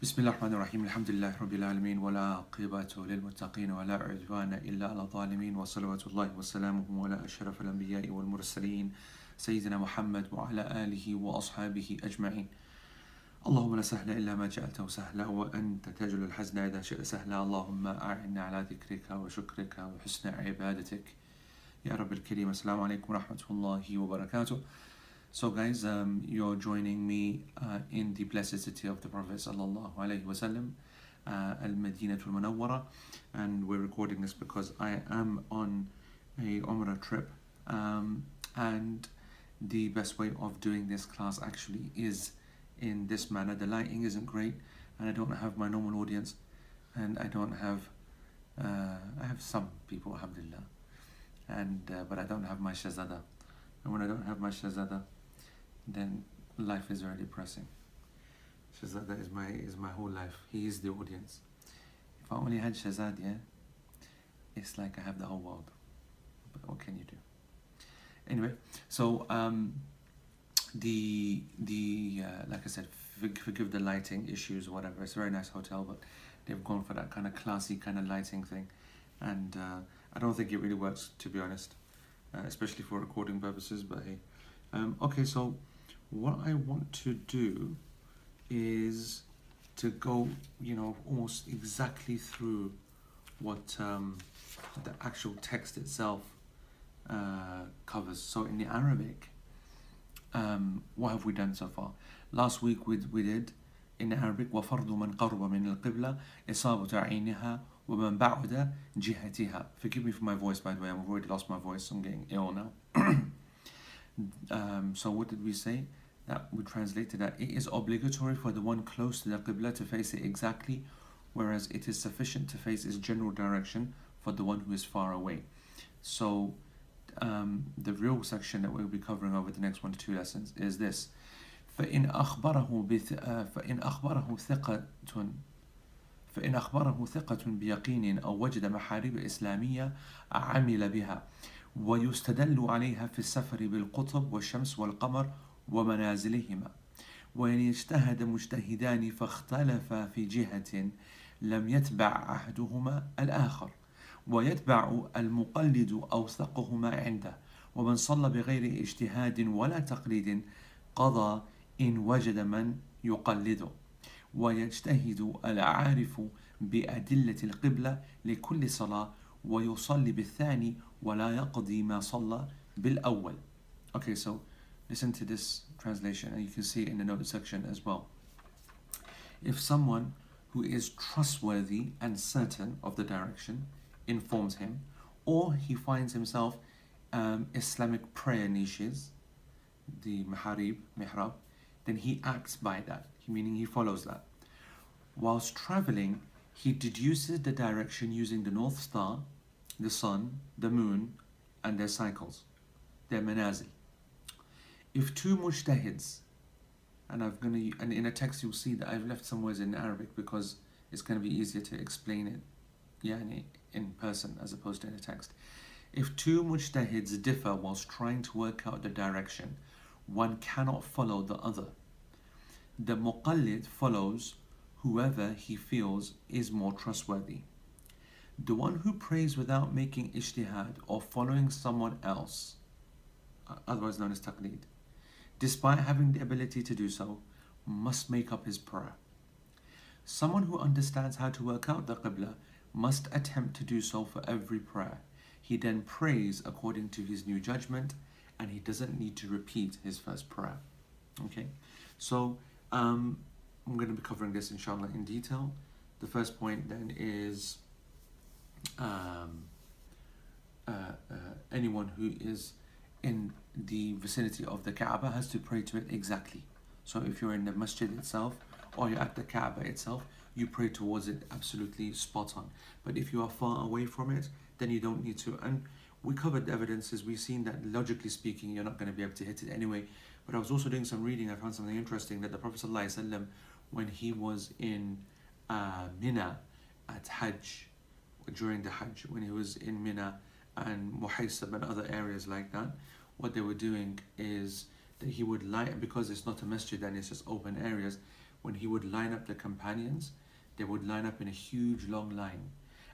بسم الله الرحمن الرحيم. الحمد لله رب العالمين ولا عقبة للمتقين ولا عدوان إلا على الظالمين. وصلوات الله وسلامه على أشرف الأنبياء والمرسلين سيدنا محمد وعلى آله وأصحابه أجمعين. اللهم لا سهل إلا ما جعلته سهلا وأنت تجعل الحزن إذا شئت سهلا. اللهم أعنا على ذكرك وشكرك وحسن عبادتك. يا رب الكريم السلام عليكم ورحمة الله وبركاته. So guys, um, you're joining me uh, in the blessed city of the Prophet sallallahu alaihi wasallam, uh, Al-Madinah al-Munawwara, and we're recording this because I am on a Umrah trip, um, and the best way of doing this class actually is in this manner. The lighting isn't great, and I don't have my normal audience, and I don't have, uh, I have some people, alhamdulillah, and uh, but I don't have my shazada, and when I don't have my shazada, then life is very depressing. Shazada is my is my whole life. He is the audience. If I only had Shazad, yeah, it's like I have the whole world. But what can you do? Anyway, so um, the the uh, like I said, forgive the lighting issues, or whatever. It's a very nice hotel, but they've gone for that kind of classy kind of lighting thing, and uh, I don't think it really works to be honest, uh, especially for recording purposes. But hey, um, okay, so what I want to do is to go, you know, almost exactly through what um, the actual text itself uh, covers. So in the Arabic, um, what have we done so far? Last week we, we did in Arabic وفرض من قرب من القبلة إصابة عينها ومن بعد جهتها. Forgive me for my voice by the way, I've already lost my voice, I'm getting ill now. um, so what did we say? That we translated that it is obligatory for the one close to the Qibla to face it exactly, whereas it is sufficient to face its general direction for the one who is far away. So um, the real section that we'll be covering over the next one to two lessons is this. فإن أخبره بث... فإن أخبره ثقة فإن أخبره ثقة بيقين أو وجد محارب إسلامية عمل بها ويستدل عليها في السفر بالقطب والشمس والقمر ومنازلهما. وإن اجتهد مجتهدان فاختلفا في جهة لم يتبع أحدهما الآخر ويتبع المقلد أوثقهما عنده. ومن صلى بغير اجتهاد ولا تقليد قضى إن وجد من يقلده. ويجتهد العارف بأدلة القبلة لكل صلاة ويصلي بالثاني ولا يقضي ما صلى بالأول Okay, so listen to this translation and you can see it in the note section as well. If someone who is trustworthy and certain of the direction informs him, or he finds himself um, Islamic prayer niches, the maharib, mihrab, then he acts by that, meaning he follows that. Whilst traveling, he deduces the direction using the North Star, the Sun, the Moon, and their cycles, their manazil. If two mujtahids, and I'm gonna, and in a text you'll see that I've left some words in Arabic because it's gonna be easier to explain it, yeah, in person as opposed to in a text. If two mujtahids differ whilst trying to work out the direction, one cannot follow the other. The muqallid follows whoever he feels is more trustworthy. The one who prays without making ijtihad or following someone else, otherwise known as taqlid, despite having the ability to do so, must make up his prayer. Someone who understands how to work out the qibla must attempt to do so for every prayer. He then prays according to his new judgment and he doesn't need to repeat his first prayer. Okay, so um, I'm going to be covering this inshallah in detail. The first point then is um, uh, uh, anyone who is in the vicinity of the Kaaba has to pray to it exactly. So if you're in the masjid itself or you're at the Kaaba itself, you pray towards it absolutely spot on. But if you are far away from it, then you don't need to. And we covered the evidences. We've seen that logically speaking, you're not going to be able to hit it anyway. But I was also doing some reading. I found something interesting that the Prophet ﷺ, when he was in uh, Mina at Hajj, during the Hajj, when he was in Mina and Muhaysab and other areas like that, what they were doing is that he would line, because it's not a masjid and it's just open areas, when he would line up the companions, they would line up in a huge long line.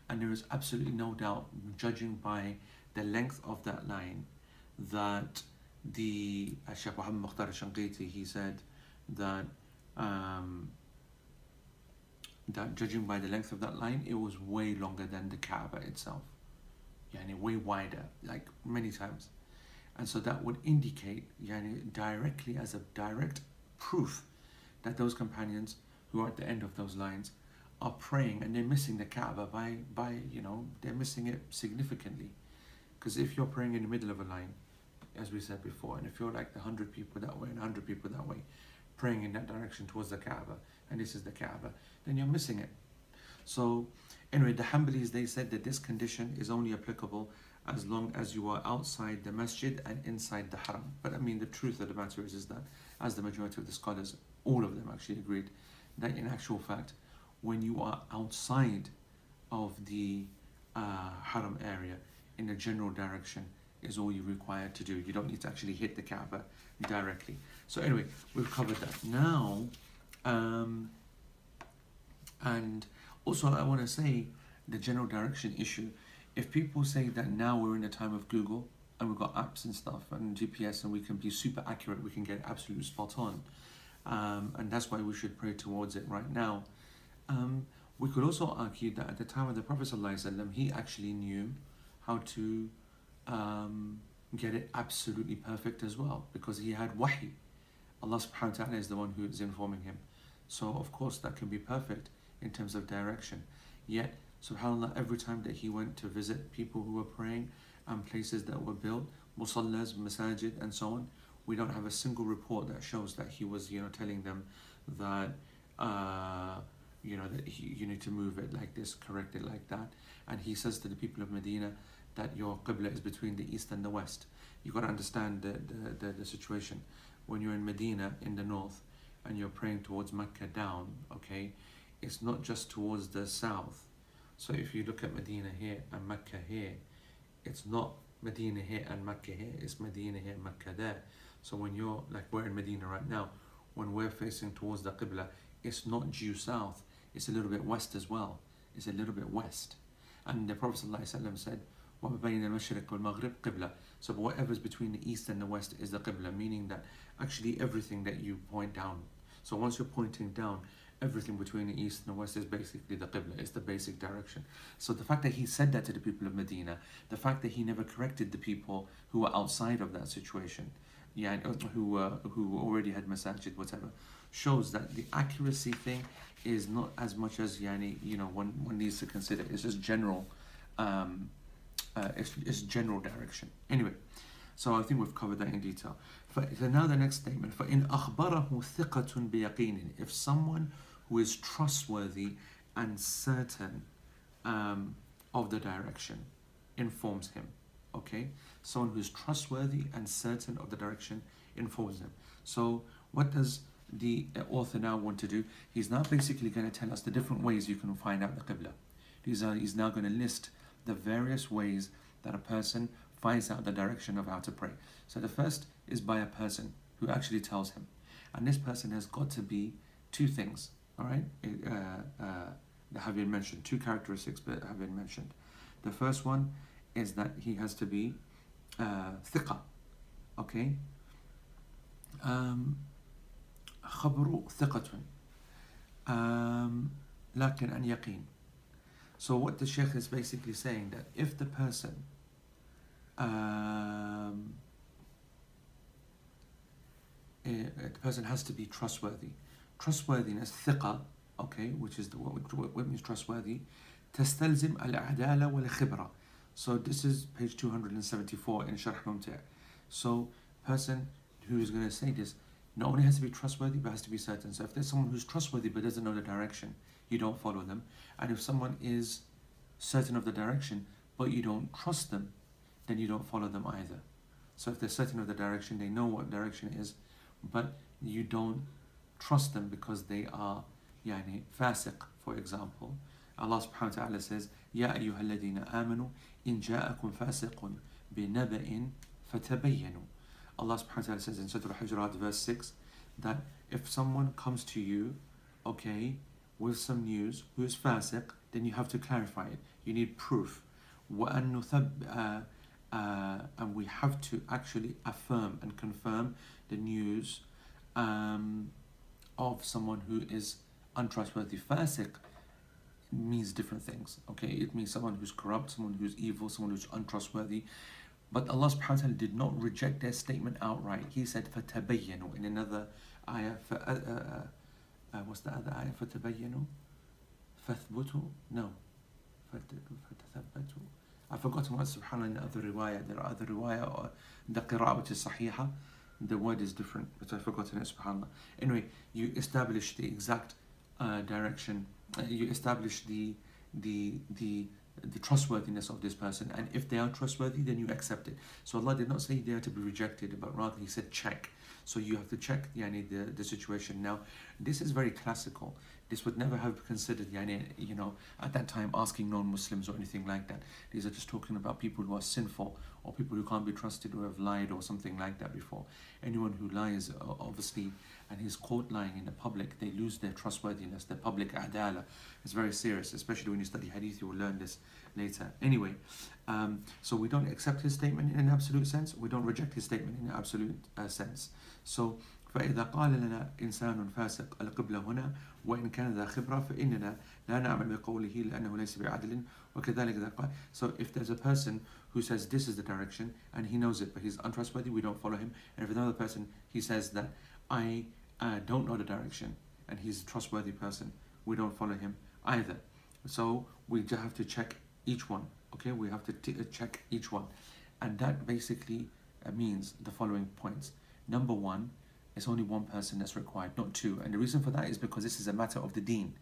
And there is absolutely no doubt, judging by the length of that line, that the Shaykh Muhammad Mukhtar Shanqiti, he said that um, that judging by the length of that line, it was way longer than the Kaaba itself. Yani way wider, like many times. And so that would indicate yani, directly as a direct proof that those companions who are at the end of those lines are praying and they're missing the Kaaba by, by you know, they're missing it significantly. Because if you're praying in the middle of a line, as we said before, and if you're like the 100 people that way and 100 people that way, praying in that direction towards the Kaaba, and this is the Kaaba, then you're missing it. So, anyway, the Hanbalis they said that this condition is only applicable as long as you are outside the masjid and inside the haram. But I mean, the truth of the matter is, is that, as the majority of the scholars, all of them actually agreed, that in actual fact, when you are outside of the uh, haram area in a general direction, is all you're required to do. You don't need to actually hit the Kaaba directly. So anyway, we've covered that. Now, um, and also I want to say the general direction issue. If people say that now we're in a time of Google and we've got apps and stuff and GPS and we can be super accurate, we can get absolute spot on, um, and that's why we should pray towards it right now. Um, we could also argue that at the time of the Prophet ﷺ, he actually knew how to um, get it absolutely perfect as well because he had wahi. Allah subhanahu wa ta'ala is the one who is informing him. So of course that can be perfect in terms of direction. Yet, subhanAllah, every time that he went to visit people who were praying and places that were built, musallas, masajid and so on, we don't have a single report that shows that he was, you know, telling them that uh, you know that he, you need to move it like this, correct it like that. And he says to the people of Medina that your qibla is between the east and the west. You got to understand the, the, the, the situation. When you're in Medina in the north and you're praying towards Mecca down, okay, it's not just towards the south. So if you look at Medina here and Mecca here, it's not Medina here and Mecca here, it's Medina here and Mecca there. So when you're, like we're in Medina right now, when we're facing towards the Qibla, it's not due south, it's a little bit west as well. It's a little bit west. And the Prophet ﷺ said, so whatever's between the east and the west is the Qibla, meaning that actually everything that you point down so once you're pointing down, everything between the east and the west is basically the Qibla, it's the basic direction. So the fact that he said that to the people of Medina, the fact that he never corrected the people who were outside of that situation, yeah, who uh, who already had masajid, whatever, shows that the accuracy thing is not as much as yani, you know, one, one needs to consider. It's just general, um, uh, it's, it's general direction. Anyway, so I think we've covered that in detail. So now the next statement. فَإِنْ أَخْبَرَهُ ثِقَةٌ بِيَقِينٍ If someone who is trustworthy and certain um, of the direction informs him, okay? Someone who is trustworthy and certain of the direction informs him. So what does the author now want to do? He's now basically going to tell us the different ways you can find out the Qibla. He's, uh, he's now going to list the various ways that a person finds out the direction of how to pray. So the first is by a person who actually tells him. And this person has got to be two things, all right, uh, uh, that have been mentioned, two characteristics that have been mentioned. The first one is that he has to be uh, thiqa, okay? Um, خبر ثقة um, لكن أن يقين so what the Sheikh is basically saying that if the person um, uh, the person has to be trustworthy. Trustworthiness, ثقة, okay, which is the, what, what means trustworthy, تستلزم العدالة والخبرة. So this is page 274 in Sharh Mumti'. So person who is going to say this not only has to be trustworthy but has to be certain. So if there's someone who's trustworthy but doesn't know the direction, you don't follow them. And if someone is certain of the direction but you don't trust them, then you don't follow them either. So if they're certain of the direction, they know what direction is, but you don't trust them because they are yani fasiq, for example. Allah subhanahu wa ta'ala says, Ya ayyuha alladhina amanu in ja'akum fasiqun binaba'in fatabayyanu. Allah subhanahu wa ta'ala says in Surah Al-Hujurat verse 6 that if someone comes to you okay, with some news, who is fasiq, then you have to clarify it. You need proof. وأن نثب, uh, uh, and we have to actually affirm and confirm the news um, of someone who is untrustworthy. Fasiq means different things. Okay, it means someone who's corrupt, someone who's evil, someone who's untrustworthy. But Allah subhanahu wa ta'ala did not reject their statement outright. He said, فَتَبَيَّنُوا in another ayah. Uh, uh, uh, what's the other ayah? فَتَبَيَّنُوا فَثْبُتوا No. فَتَثَبَّتوا I've forgotten what subhanAllah in the other riwayah. There are other riwayah or the qira'ah which is sahiha. The word is different, but I've forgotten it subhanAllah. Anyway, you establish the exact uh, direction. Uh, you establish the the the the trustworthiness of this person and if they are trustworthy then you accept it so allah did not say they are to be rejected but rather he said check so you have to check yani, the, the situation now this is very classical this would never have considered yani, you know at that time asking non-muslims or anything like that these are just talking about people who are sinful or people who can't be trusted or have lied or something like that before anyone who lies obviously and he's caught lying in the public, they lose their trustworthiness, their public adala. It's very serious, especially when you study hadith, you will learn this later. Anyway, um, so we don't accept his statement in an absolute sense, we don't reject his statement in an absolute uh, sense. So, فإذا قال لنا إنسان فاسق القبلة هنا وإن كان ذا خبرة فإننا لا نعمل بقوله لأنه ليس بعدل وكذلك إذا قال So if there's a person who says this is the direction and he knows it but he's untrustworthy, we don't follow him. And if another person, he says that I uh, don't know the direction and he's a trustworthy person, we don't follow him either. So we just have to check each one. Okay, we have to t- uh, check each one, and that basically uh, means the following points. Number one, it's only one person that's required, not two. And the reason for that is because this is a matter of the deen.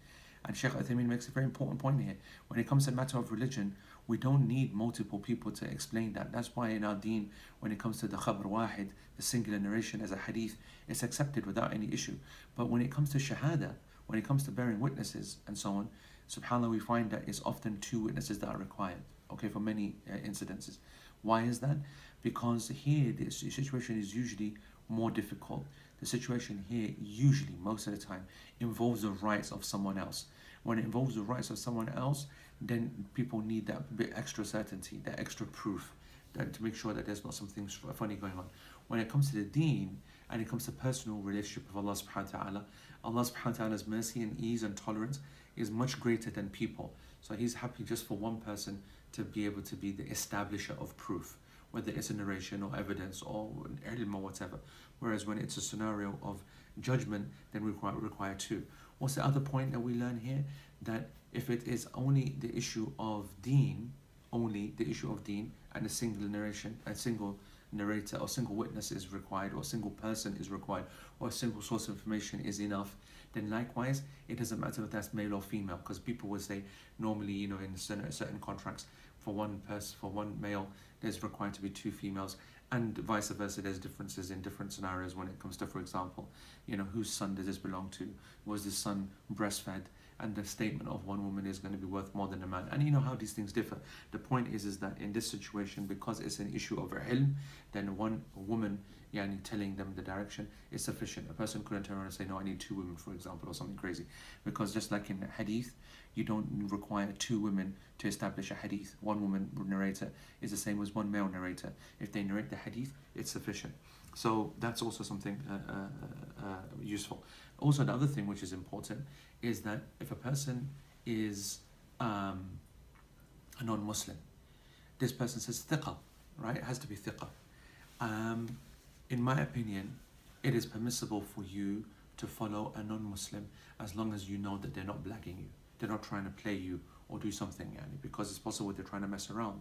And Sheikh Uthaymeen makes a very important point here. When it comes to a matter of religion, we don't need multiple people to explain that. That's why in our deen, when it comes to the khabr wahid, the singular narration as a hadith, it's accepted without any issue. But when it comes to shahada, when it comes to bearing witnesses and so on, subhanAllah, we find that it's often two witnesses that are required, okay, for many uh, incidences. Why is that? Because here the situation is usually more difficult. The situation here, usually, most of the time, involves the rights of someone else. When it involves the rights of someone else, then people need that bit extra certainty, that extra proof, that to make sure that there's not something funny going on. When it comes to the deen and it comes to personal relationship with Allah subhanahu wa ta'ala, Allah subhanahu wa ta'ala's mercy and ease and tolerance is much greater than people. So He's happy just for one person to be able to be the establisher of proof, whether it's a narration or evidence or an ilm or whatever. Whereas when it's a scenario of judgment, then we require, require two. What's the other point that we learn here? That if it is only the issue of deen, only the issue of deen, and a single narration, a single narrator or single witness is required, or a single person is required, or a single source of information is enough, then likewise, it doesn't matter if that's male or female, because people will say normally, you know, in certain, certain contracts, for one person, for one male, there's required to be two females, and vice versa. There's differences in different scenarios when it comes to, for example, you know, whose son does this belong to? Was this son breastfed? and the statement of one woman is going to be worth more than a man. And you know how these things differ. The point is, is that in this situation, because it's an issue of ilm, then one woman yani, telling them the direction is sufficient. A person couldn't turn around and say, no, I need two women, for example, or something crazy. Because just like in hadith, you don't require two women to establish a hadith. One woman narrator is the same as one male narrator. If they narrate the hadith, it's sufficient. So that's also something uh, uh, uh, uh useful. Also, another thing which is important is that if a person is um, a non-Muslim, this person says thiqa, right? It has to be thiqa. Um, in my opinion, it is permissible for you to follow a non-Muslim as long as you know that they're not blagging you. They're not trying to play you or do something, yani, because it's possible they're trying to mess around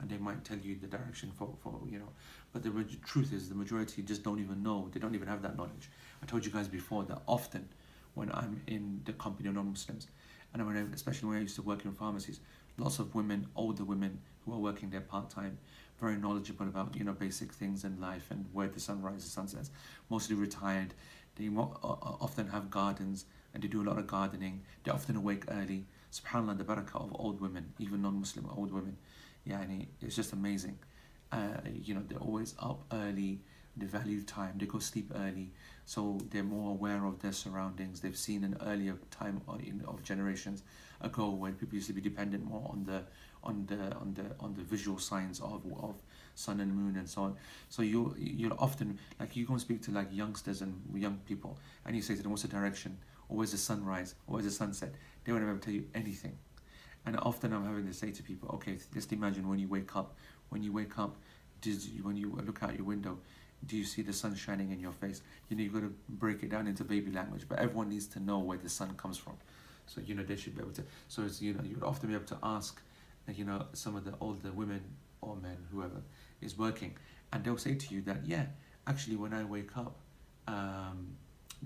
and they might tell you the direction for, for you know. But the truth is, the majority just don't even know. They don't even have that knowledge. I told you guys before that often when I'm in the company of non-Muslims, and when I, especially when I used to work in pharmacies, lots of women, older women who are working there part time, very knowledgeable about you know basic things in life and where the sun rises, sun sets. Mostly retired, they often have gardens and they do a lot of gardening. They're often awake early. Subhanallah, the barakah of old women, even non-Muslim old women, yeah, it's just amazing. Uh, you know, they're always up early they value time, they go sleep early, so they're more aware of their surroundings. They've seen an earlier time of generations ago when people used to be dependent more on the on the on the on the visual signs of of sun and moon and so on. So you you'll often like you go and speak to like youngsters and young people, and you say to them, "What's the direction? Or where's the sunrise? Or where's the sunset?" They won't ever tell you anything. And often I'm having to say to people, "Okay, just imagine when you wake up. When you wake up, does when you look out your window." Do you see the sun shining in your face? You know, you've got to break it down into baby language, but everyone needs to know where the sun comes from. So, you know, they should be able to. So, it's, you know, you would often be able to ask, you know, some of the older women or men, whoever, is working, and they'll say to you that yeah, actually when I wake up, um,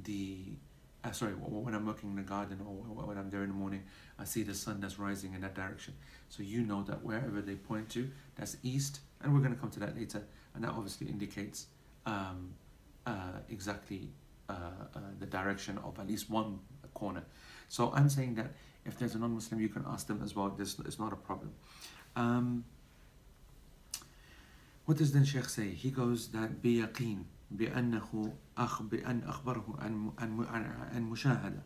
the uh, sorry when I'm working in the garden or when I'm there in the morning, I see the sun that's rising in that direction. So you know that wherever they point to, that's east, and we're going to come to that later, and that obviously indicates um, uh, exactly uh, uh, the direction of at least one corner. So I'm saying that if there's a non-Muslim, you can ask them as well. This is not a problem. Um, what does then Sheikh say? He goes that بيقين بأنه أخ بأن أخبره عن عن عن مشاهدة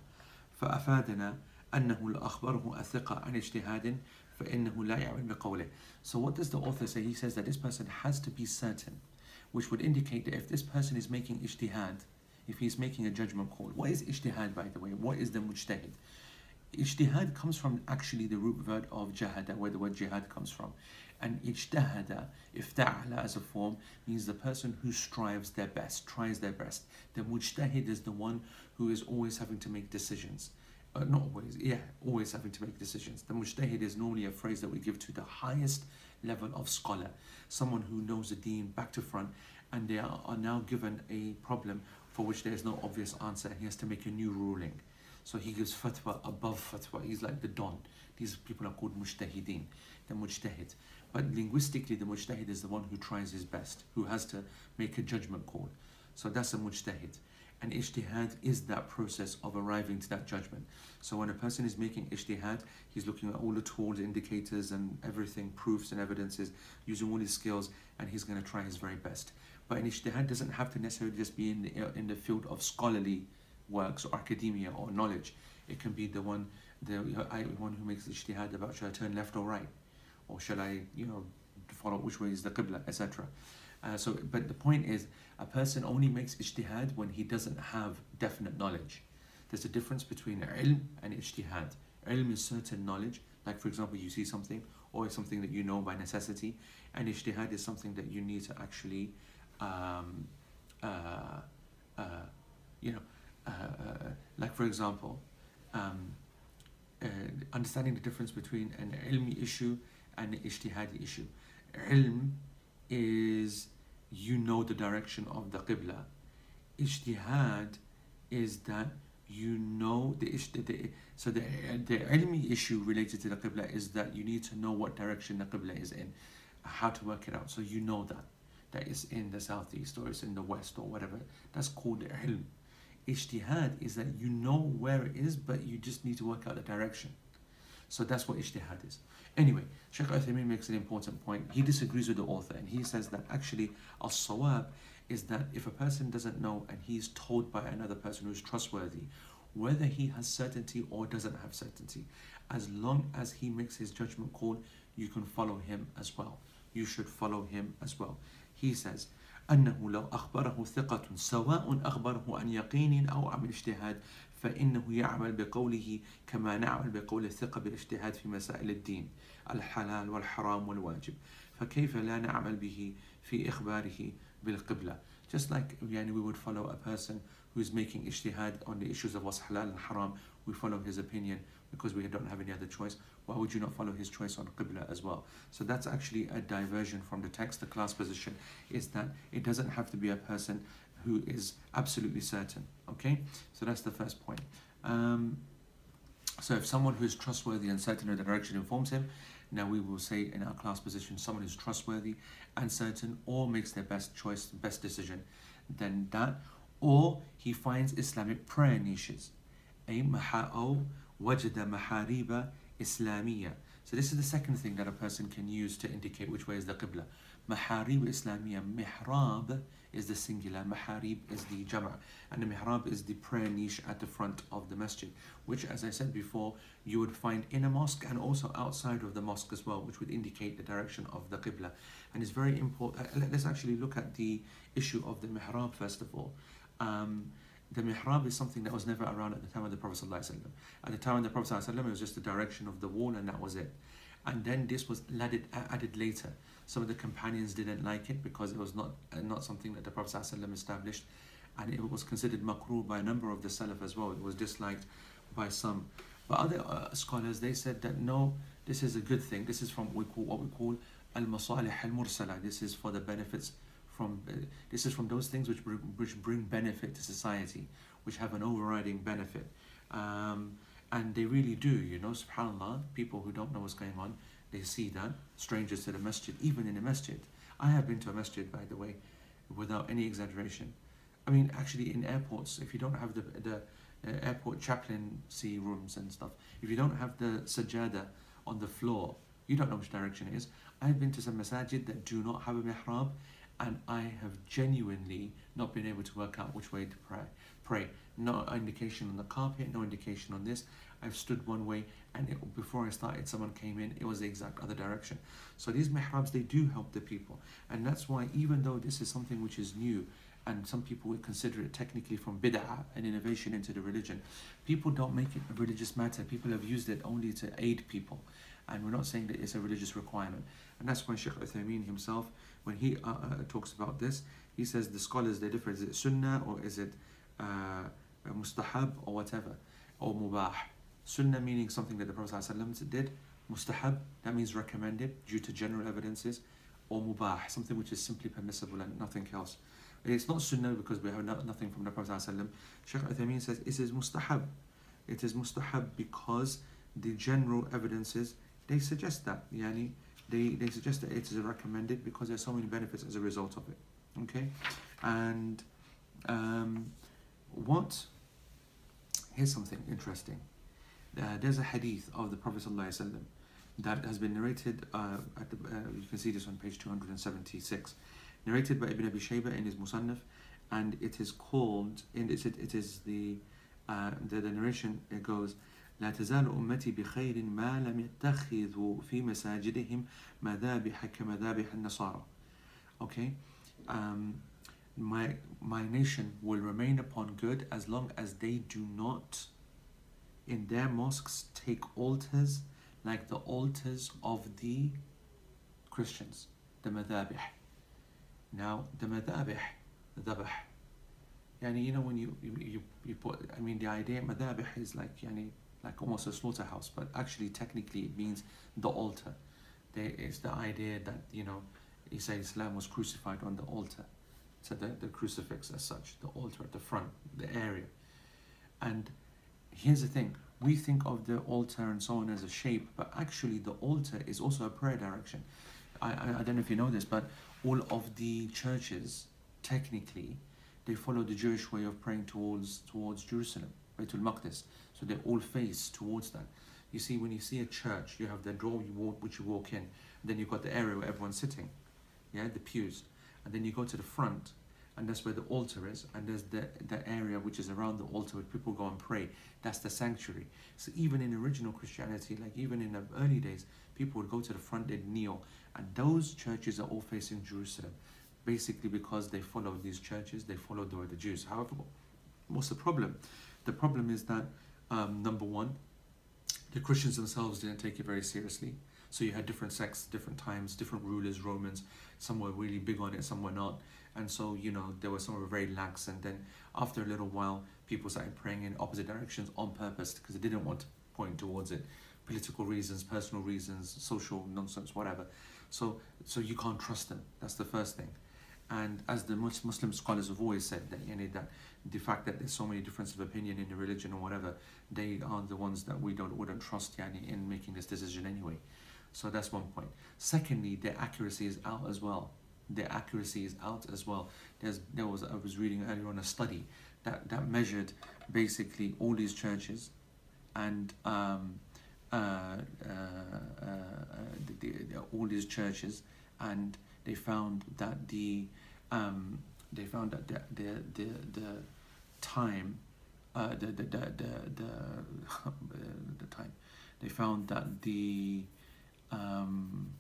فأفادنا أنه لأخبره الثقة عن اجتهاد فإنه لا يعمل بقوله. So what does the author say? He says that this person has to be certain, which would indicate that if this person is making ijtihad, if he's making a judgment call. What is ijtihad by the way? What is the mujtahid? Ijtihad comes from actually the root word of jahada, where the word jihad comes from. And ijtahada, ifta'ala as a form, means the person who strives their best, tries their best. The mujtahid is the one who is always having to make decisions. Uh, not always, yeah, always having to make decisions. The mujtahid is normally a phrase that we give to the highest level of scholar, someone who knows the deen back to front, and they are, are now given a problem for which there is no obvious answer, and he has to make a new ruling. So he gives fatwa above fatwa. He's like the don. These people are called mujtahideen, the mujtahid. But linguistically, the mujtahid is the one who tries his best, who has to make a judgment call. So that's a mujtahid. And ijtihad is that process of arriving to that judgment. So when a person is making ijtihad, he's looking at all the tools, indicators, and everything, proofs and evidences, using all his skills, and he's going to try his very best. But an ijtihad doesn't have to necessarily just be in the, in the field of scholarly works or academia or knowledge. It can be the one, the one who makes ijtihad about should I turn left or right or shall I, you know, follow which way is the qibla, etc. Uh, so, but the point is, a person only makes ijtihad when he doesn't have definite knowledge. There's a difference between ilm and ijtihad. Ilm is certain knowledge, like for example, you see something, or something that you know by necessity, and ijtihad is something that you need to actually, um, uh, uh, you know, uh, uh, like for example, um, uh, understanding the difference between an ilmi issue and an ijtihadi issue. Ilm is you know the direction of the qibla. Ijtihad is that you know the, the so the the ilmi issue related to the qibla is that you need to know what direction the qibla is in, how to work it out. So you know that that is in the southeast or it's in the west or whatever. That's called ilm. Ijtihad is that you know where it is, but you just need to work out the direction. So that's what ijtihad is. Anyway, Sheikh Uthaymeen makes an important point. He disagrees with the author and he says that actually al-sawab is that if a person doesn't know and he's told by another person who's trustworthy, whether he has certainty or doesn't have certainty, as long as he makes his judgment call, you can follow him as well. You should follow him as well. He says, أنه لو أخبره ثقة سواء أخبره عن يقين أو عن اجتهاد فإنه يعمل بقوله كما نعمل بقول الثقة بالاجتهاد في مسائل الدين الحلال والحرام والواجب. فكيف لا نعمل به في إخباره بالقبلة؟ Just like يعني we would follow a person who is making ijtihad on the issues of what's halal and haram we follow his opinion because we don't have any other choice why would you not follow his choice on qibla as well so that's actually a diversion from the text the class position is that it doesn't have to be a person who is absolutely certain. Okay, so that's the first point. Um, so if someone who is trustworthy and certain of the direction informs him, now we will say in our class position, someone who's trustworthy and certain or makes their best choice, best decision, then that, or he finds Islamic prayer niches maha'o wajada mahariba islamiyya. So this is the second thing that a person can use to indicate which way is the qibla. Maharib Islamiyya, mihrab is the singular, maharib is the jama', and the mihrab is the prayer niche at the front of the masjid, which, as I said before, you would find in a mosque and also outside of the mosque as well, which would indicate the direction of the qibla. And it's very important. Uh, let's actually look at the issue of the mihrab first of all. Um, the mihrab is something that was never around at the time of the Prophet ﷺ. At the time of the Prophet ﷺ, it was just the direction of the wall and that was it. And then this was added, added later. Some of the companions didn't like it because it was not, uh, not something that the Prophet ﷺ established. And it was considered makruh by a number of the Salaf as well. It was disliked by some. But other uh, scholars, they said that no, this is a good thing. This is from what we call, what we call al-masalih al-mursala. This is for the benefits from, uh, this is from those things which, bring, which bring benefit to society, which have an overriding benefit. Um, and they really do, you know, subhanAllah, people who don't know what's going on, they see that, strangers to the masjid, even in the masjid. I have been to a masjid, by the way, without any exaggeration. I mean, actually, in airports, if you don't have the, the uh, airport chaplaincy rooms and stuff, if you don't have the sajada on the floor, you don't know which direction it is. I've been to some masajid that do not have a mihrab, and I have genuinely not been able to work out which way to pray. Pray. No indication on the carpet, no indication on this. I've stood one way and it, before I started someone came in, it was the exact other direction. So these mihrabs, they do help the people. And that's why even though this is something which is new, and some people would consider it technically from bid'ah, an innovation into the religion, people don't make it a religious matter. People have used it only to aid people. And we're not saying that it's a religious requirement. And that's why Sheikh Uthaymeen himself, when he uh, uh, talks about this, he says the scholars, they differ. Is it sunnah or is it uh, mustahab or whatever, or mubah? Sunnah meaning something that the Prophet ﷺ did. Mustahab, that means recommended due to general evidences. Or mubah, something which is simply permissible and nothing else. It's not sunnah because we have nothing from the Prophet ﷺ. Shaykh Uthaymeen says it is mustahab. It is mustahab because the general evidences, they suggest that. Yani, they, they suggest that it is recommended because there's so many benefits as a result of it. Okay? And um, what? Here's something interesting. Uh, there's a hadith of the Prophet ﷺ that has been narrated, uh, at the, uh, you can see this on page 276, narrated by Ibn Abi Shayba in his Musannaf, and it is called, in it, it is the, uh, the, the narration, it goes, لا تزال أمتي بخير ما لم يتخذوا في مساجدهم مذابح كمذابح النصارى. Okay, um, my my nation will remain upon good as long as they do not in their mosques take altars like the altars of the Christians, the madhabih. Now, the madhabih, dhabah, yani, you know, when you, you, you, you put, I mean, the idea, madhabih is like, yani, like almost a slaughterhouse, but actually, technically, it means the altar. There is the idea that, you know, Isa Islam was crucified on the altar. So the, the crucifix as such, the altar at the front, the area. And here's the thing we think of the altar and so on as a shape, but actually the altar is also a prayer direction. I, I, I don't know if you know this, but all of the churches, technically, they follow the Jewish way of praying towards towards Jerusalem, Baitul Maqdis. So they all face towards that. You see, when you see a church, you have the door you walk, which you walk in, then you've got the area where everyone's sitting, yeah, the pews, and then you go to the front, and that's where the altar is and there's the, the area which is around the altar where people go and pray. That's the sanctuary. So even in original christianity like even in the early days people would go to the front they'd kneel. And those churches are all facing jerusalem basically because they follow these churches they follow the way the jews. However what's the problem? The problem is that um, number one the christians themselves didn't take it very seriously. So you had different sects different times different rulers romans. Some were really big on it some were not. And so you know there were some were very lax. And then after a little while people started praying in opposite directions on purpose because they didn't want to point towards it. Political reasons personal reasons social nonsense whatever. So so you can't trust them. That's the first thing. And as the Muslim scholars have always said that you know that the fact that there's so many differences of opinion in the religion or whatever they are the ones that we don't wouldn't trust yani, in making this decision anyway. So that's one point. Secondly their accuracy is out as well. Their accuracy is out as well. There's there was I was reading earlier on a study that that measured basically all these churches, and um, uh, uh, uh, the, the, all these churches, and they found that the um, they found that the the the, the time uh, the, the, the, the, the, the time they found that the um,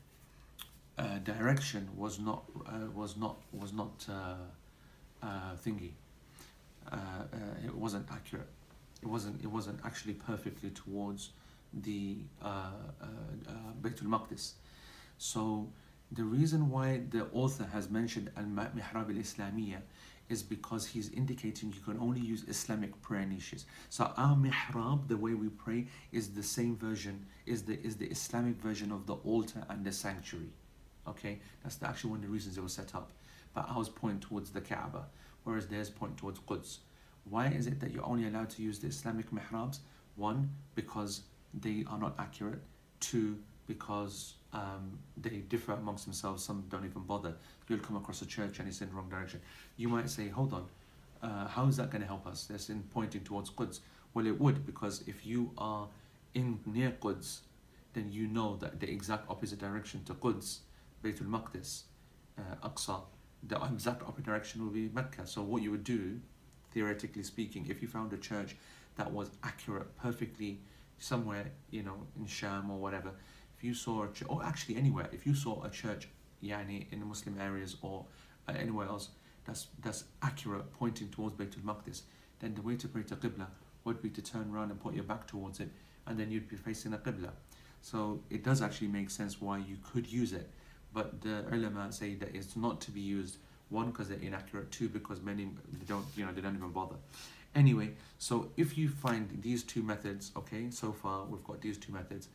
uh, direction was not uh, was not was not uh, uh, thingy uh, it wasn't accurate it wasn't it wasn't actually perfectly towards the uh, Baytul Maqdis. So the reason why the author has mentioned Al-Mihrab al-Islamiyya is because he's indicating you can only use Islamic prayer niches. So our mihrab, the way we pray, is the same version, is the is the Islamic version of the altar and the sanctuary. Okay, that's the, actually one of the reasons it was set up. But ours point towards the Kaaba, whereas theirs point towards Quds. Why is it that you're only allowed to use the Islamic mihrabs? One, because they are not accurate. Two, because um, they differ amongst themselves. Some don't even bother. You'll come across a church and it's in the wrong direction. You might say, hold on, uh, how is that going to help us? That's in pointing towards Quds. Well, it would, because if you are in near Quds, then you know that the exact opposite direction to Quds, Baytul Maqdis, uh, Aqsa, the exact opposite direction will be Mecca. So what you would do, theoretically speaking, if you found a church that was accurate, perfectly somewhere, you know, in Sham or whatever, you saw a or actually anywhere, if you saw a church, yani, in the Muslim areas or uh, anywhere else, that's that's accurate, pointing towards Baytul Maqdis, then the way to pray to Qibla would be to turn around and put your back towards it, and then you'd be facing a Qibla. So it does actually make sense why you could use it, but the ulama say that it's not to be used. One, because they're inaccurate. Two, because many they don't, you know, they don't even bother. Anyway, so if you find these two methods, okay, so far we've got these two methods.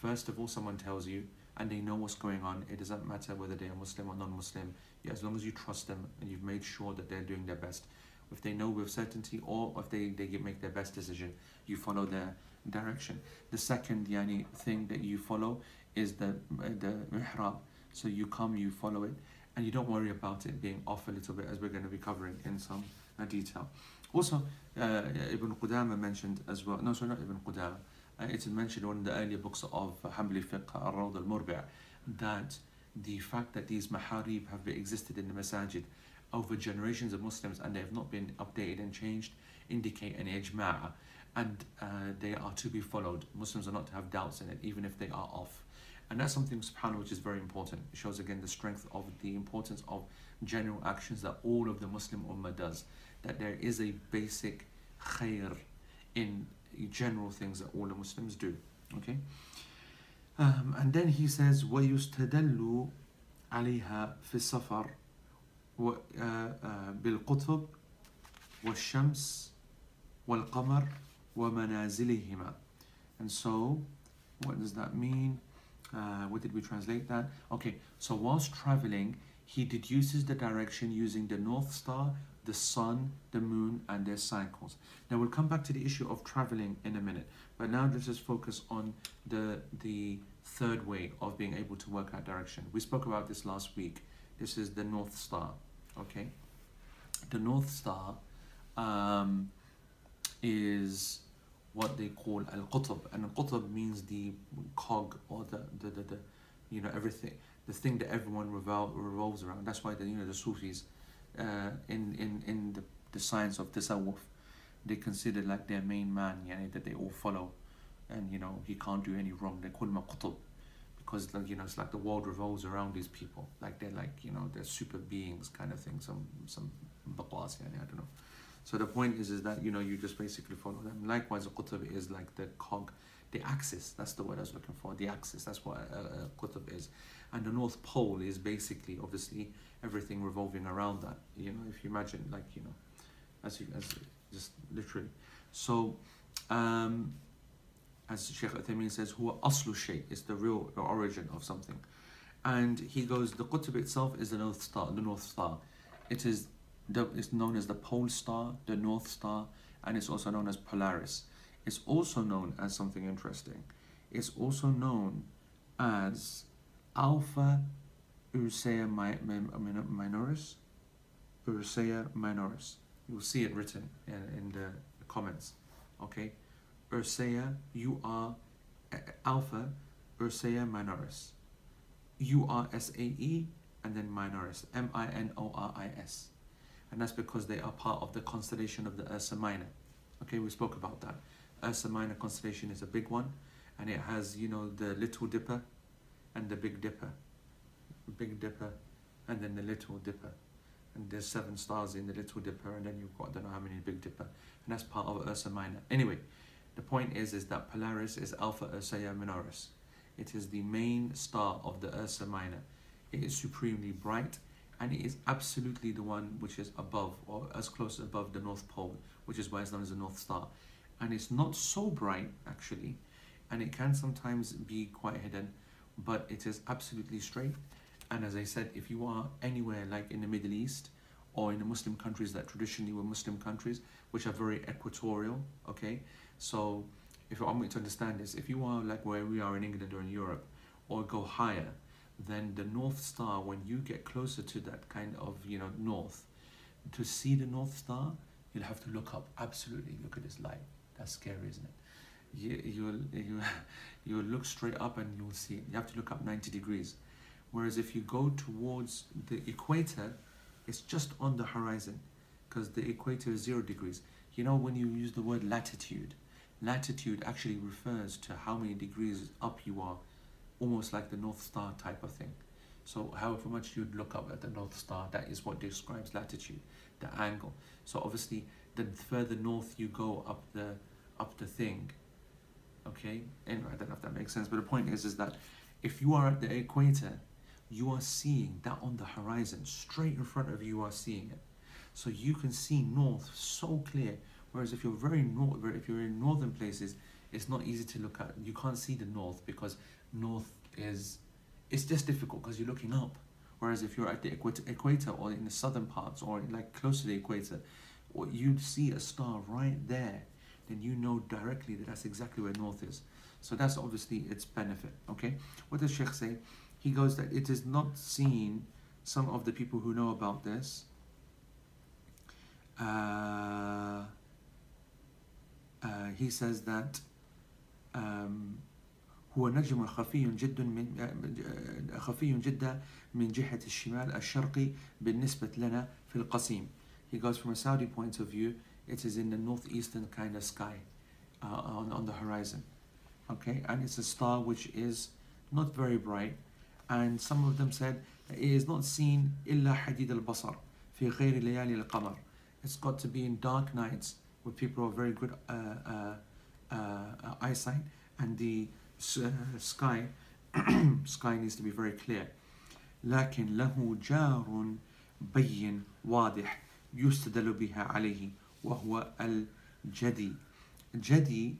First of all, someone tells you and they know what's going on. It doesn't matter whether they're Muslim or non-Muslim. Yeah, as long as you trust them and you've made sure that they're doing their best. If they know with certainty or if they, they make their best decision, you follow their direction. The second yani, thing that you follow is the, the mihrab. So you come, you follow it, and you don't worry about it being off a little bit as we're going to be covering in some uh, detail. Also, uh, Ibn Qudama mentioned as well, no, sorry, not Ibn Qudama, uh, it's mentioned in one of the earlier books of Hanbali Fiqh, Al-Rawd al-Murbi' that the fact that these maharib have existed in the masajid over generations of Muslims and they have not been updated and changed indicate an ijma' and uh, they are to be followed. Muslims are not to have doubts in it even if they are off. And that's something subhanAllah which is very important. It shows again the strength of the importance of general actions that all of the Muslim Ummah does that there is a basic khair in general things that all the Muslims do. Okay? Um, and then he says, وَيُسْتَدَلُّ عَلَيْهَا فِي السَّفَرِ بالقطب والشمس والقمر ومنازلهما and so what does that mean uh, what did we translate that okay so whilst traveling he deduces the direction using the north star the sun, the moon, and their cycles. Now we'll come back to the issue of traveling in a minute, but now let's just focus on the the third way of being able to work out direction. We spoke about this last week. This is the North Star. Okay, the North Star um, is what they call al qutb, and al qutb means the cog or the, the the, the you know everything, the thing that everyone revol- revolves around. That's why the you know the Sufis uh, in, in, in the, the science of tasawwuf, they consider like their main man, yani, that they all follow. And, you know, he can't do any wrong. They call him a qutb. Because, like, you know, it's like the world revolves around these people. Like, they're like, you know, they're super beings kind of thing. Some, some baqas, yani, I don't know. So the point is, is that, you know, you just basically follow them. Likewise, a qutb is like the cog, the axis. That's the word I was looking for. The axis. That's what a, a qutb is. And the North Pole is basically, obviously, everything revolving around that. You know, if you imagine, like you know, as you as just literally. So, um, as Sheikh Uthaymeen says, "Who aslu shay" is the real origin of something, and he goes, the qutb itself is the North Star. The North Star, it is the, it's known as the pole star, the North Star, and it's also known as Polaris. It's also known as something interesting. It's also known as Alpha Ursae minoris. Ursae minoris. You'll see it written in, in the comments. Okay? Ursae, you are Alpha Ursae minoris. U R S A E and then Minoris, M I N O R I S. And that's because they are part of the constellation of the Ursa Minor. Okay, we spoke about that. Ursa Minor constellation is a big one, and it has, you know, the Little Dipper and the Big Dipper. Big Dipper and then the Little Dipper. And there's seven stars in the Little Dipper, and then you've got, I don't know how many Big Dipper. And that's part of Ursa Minor. Anyway, the point is, is that Polaris is Alpha Ursae Minoris. It is the main star of the Ursa Minor. It is supremely bright and it is absolutely the one which is above or as close above the North Pole, which is why it's known as the North Star. And it's not so bright actually, and it can sometimes be quite hidden, but it is absolutely straight. And as I said, if you are anywhere like in the Middle East or in the Muslim countries that traditionally were Muslim countries, which are very equatorial, okay? So if I want you to understand this, if you are like where we are in England or in Europe, or go higher, then the North Star, when you get closer to that kind of, you know, north, to see the North Star, you'll have to look up. Absolutely, look at this light. That's scary, isn't it? You, you'll, you, you'll look straight up and you'll see it. You have to look up 90 degrees. Whereas if you go towards the equator, it's just on the horizon because the equator is zero degrees. You know, when you use the word latitude, latitude actually refers to how many degrees up you are almost like the North Star type of thing. So however much you'd look up at the North Star, that is what describes latitude, the angle. So obviously, the further north you go up the up the thing, okay. Anyway, I don't know if that makes sense, but the point is, is that if you are at the equator, you are seeing that on the horizon, straight in front of you, you are seeing it. So you can see north so clear. Whereas if you're very north, if you're in northern places, it's not easy to look at. You can't see the north because north is it's just difficult because you're looking up. Whereas if you're at the equator or in the southern parts or like close to the equator, or you see a star right there, then you know directly that that's exactly where north is. So that's obviously its benefit. Okay, what does Sheikh say? He goes that it is not seen. Some of the people who know about this. Uh, uh, he says that um, هو نجم خفي جدا من خفي جدا من جهة الشمال الشرقي بالنسبة لنا في القصيم. He goes from a Saudi point of view, it is in the northeastern kind of sky uh, on, on the horizon. Okay, and it's a star which is not very bright, and some of them said it is not seen إلا حديد البصر في غير ليالي القمر. It's got to be in dark nights where people are very good uh, uh, uh, eyesight, and the uh, sky sky needs to be very clear لكن له جار بين واضح يستدل بها عليه وهو الجدي جدي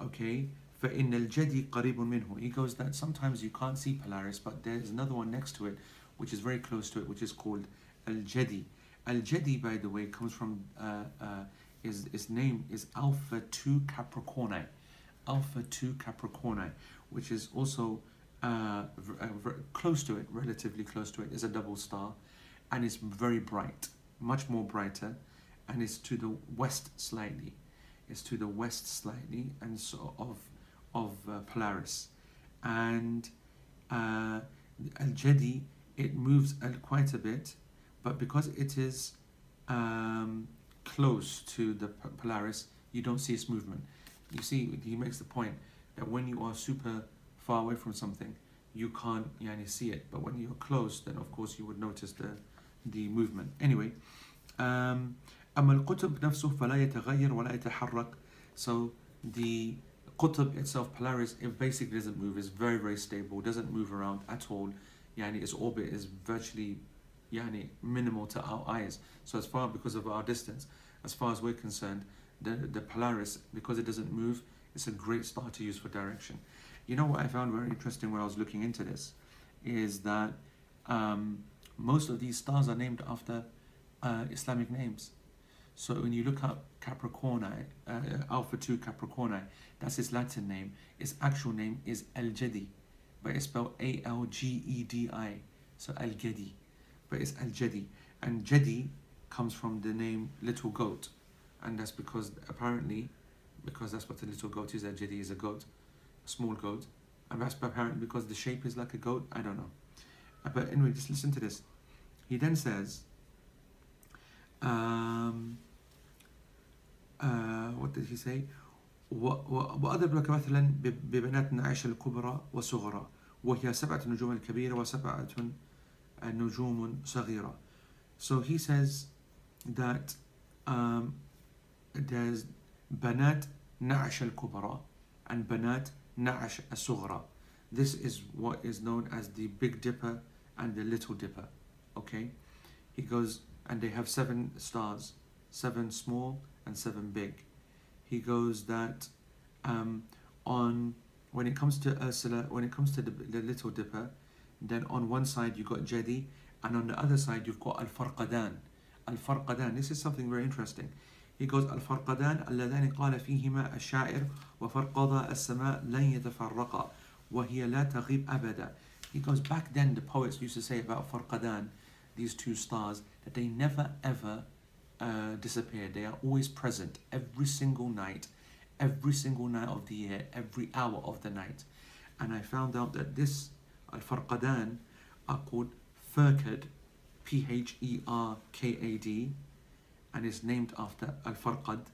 okay فإن الجدي قريب منه he goes that sometimes you can't see Polaris but there's another one next to it which is very close to it which is called Al-Jadi Al-Jadi by the way comes from uh, uh, his, his name is Alpha 2 Capricorni Alpha 2 Capricorni, which is also uh, uh close to it, relatively close to it, is a double star, and it's very bright, much more brighter, and it's to the west slightly. It's to the west slightly, and so of of uh, Polaris, and uh, Al Jadi it moves quite a bit, but because it is um, close to the Polaris, you don't see its movement you see, he makes the point that when you are super far away from something, you can't yani, see it. But when you're close, then of course you would notice the, the movement. Anyway, um, أما القطب نفسه فلا يتغير ولا يتحرك. So the Qutb itself, Polaris, it basically doesn't move. It's very, very stable. Doesn't move around at all. Yani its orbit is virtually yani, minimal to our eyes. So as far because of our distance, as far as we're concerned, the, the Polaris, because it doesn't move, it's a great star to use for direction. You know what I found very interesting when I was looking into this is that um, most of these stars are named after uh, Islamic names. So when you look up Capricorni, uh, Alpha 2 Capricorni, that's its Latin name. Its actual name is Al Jadi, but it's spelled A L G E D I. So Al Gedi, but it's Al Jadi. And Jadi comes from the name little goat and that's because apparently because that's what a little goat is a jadi is a goat a small goat and that's apparently because the shape is like a goat i don't know but anyway just listen to this he then says, um, uh, what did he? وأضرب لك مثلا ببنات نعيش الكبرى وصغرى وهي سبعة نجوم الكبيرة وسبعة نجوم صغيرة. So he says that um, there's بنات نعش الكبرى and بنات نعش الصغرى. This is what is known as the Big Dipper and the Little Dipper. Okay? He goes, and they have seven stars, seven small and seven big. He goes that um, on when it comes to Ursula, when it comes to the, the Little Dipper, then on one side you've got Jadi, and on the other side you've got Al Farqadan. Al Farqadan, this is something very interesting. He goes Al Farqadan اللذان قال فيهما الشاعر وفرقض السماء لن يتفرقا وهي لا تغيب أبدا. He goes back then the poets used to say about Farqadan, these two stars, that they never ever uh, disappear. They are always present every single night, every single night of the year, every hour of the night. And I found out that this Al Farqadan are called Pherkad, P H E R K A D, and is named after Al Farqad,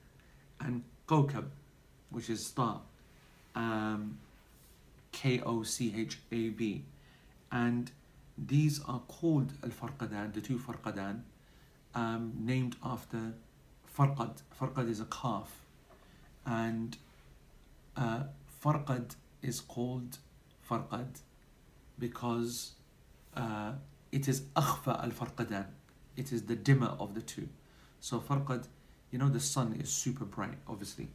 and Kochab, which is star, um, K O C H A B. And these are called Al Farqadan, the two Farqadan, um, named after Farqad. Farqad is a calf, and uh, Farqad is called Farqad because uh, it is Akhfa al Farqadan. It is the dimmer of the two. So Farqad, you know, the sun is super bright, obviously.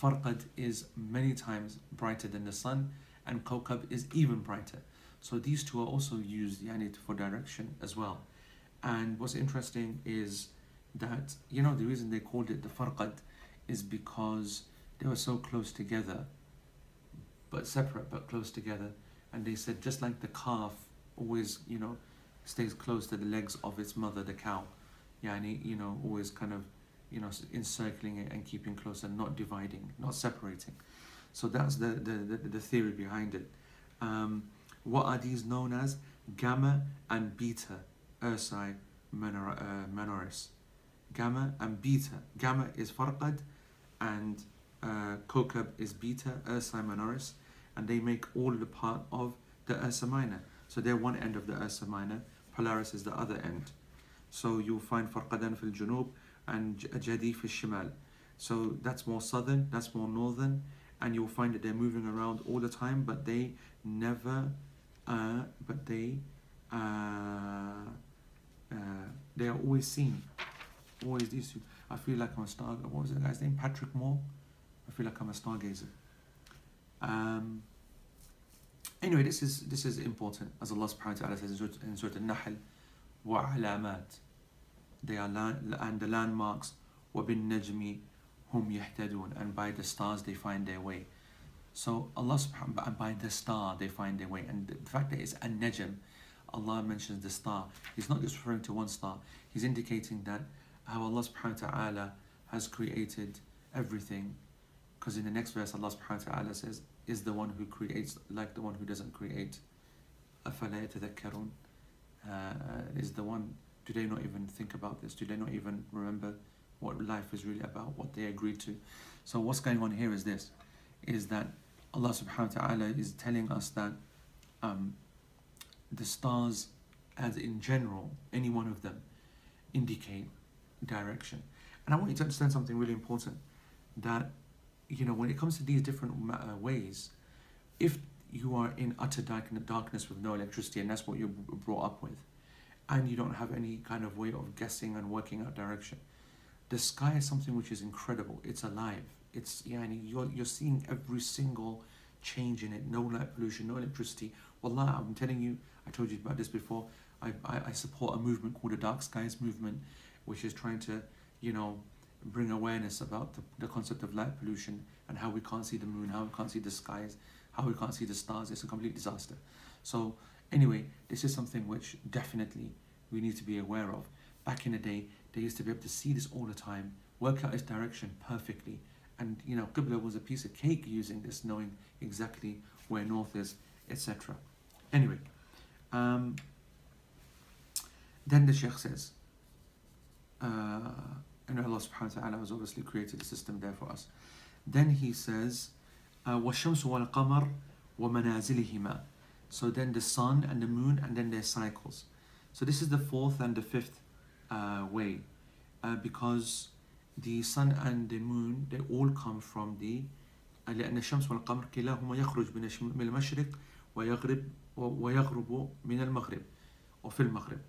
Farqad is many times brighter than the sun, and Kawkab is even brighter. So these two are also used yani, for direction as well. And what's interesting is that, you know, the reason they called it the Farqad is because they were so close together, but separate but close together. And they said just like the calf always, you know, stays close to the legs of its mother, the cow, yani, you know, always kind of, you know, encircling it and keeping close and not dividing, not separating. So that's the, the, the, the theory behind it. Um, what are these known as? Gamma and beta Ursae minor, uh, minoris. Gamma and beta. Gamma is Farqad and uh, Kochab is beta, Ursae minoris, and they make all the part of the Ursa minor. So they're one end of the Ursa minor, Polaris is the other end. So you'll find Farqadan fil Junub and Jadi fil Shimal. So that's more southern, that's more northern, and you'll find that they're moving around all the time, but they never, uh, but they, uh, uh, they are always seen. Always these two. I feel like I'm a star. What was the guy's name? Patrick Moore. I feel like I'm a stargazer. Um, anyway, this is this is important, as Allah Subhanahu wa Taala says in Surah Al-Nahl, وعلامات. They are land, and the landmarks. وبالنجم هم يهتدون and by the stars they find their way. So Allah subhanahu and by the star they find their way. And the fact that it's an najm, Allah mentions the star. He's not just referring to one star. He's indicating that how Allah subhanahu wa ta'ala has created everything. Because in the next verse Allah subhanahu wa ta'ala says, is the one who creates like the one who doesn't create. أَفَلَا يَتَذَكَّرُونَ uh, Is the one, do they not even think about this? Do they not even remember what life is really about, what they agreed to? So what's going on here is this, is that Allah subhanahu wa ta'ala is telling us that um, the stars as in general, any one of them, indicate direction. And I want you to understand something really important that, you know, when it comes to these different uh, ways, if you are in utter darkness with no electricity and that's what you're brought up with, and you don't have any kind of way of guessing and working out direction, the sky is something which is incredible. It's alive. It's, yeah, you're, you're seeing every single change in it. No light pollution, no electricity. Wallah, I'm telling you, I told you about this before. I, I, I support a movement called the Dark Skies Movement, which is trying to, you know, bring awareness about the, the concept of light pollution and how we can't see the moon, how we can't see the skies, how we can't see the stars. It's a complete disaster. So anyway, this is something which definitely we need to be aware of. Back in the day, they used to be able to see this all the time, work out its direction perfectly And you know, Qibla was a piece of cake using this, knowing exactly where north is, etc. Anyway, um, then the Sheikh says, uh, and Allah subhanahu wa ta'ala has obviously created a system there for us. Then he says, وَالشَّمْسُ وَالْقَمَرُ وَمَنَازِلِهِمَا So then the sun and the moon and then their cycles. So this is the fourth and the fifth uh, way uh, because the sun and the moon they all come from the لأن الشمس والقمر كلاهما يخرج من المشرق ويغرب ويغرب من المغرب or في المغرب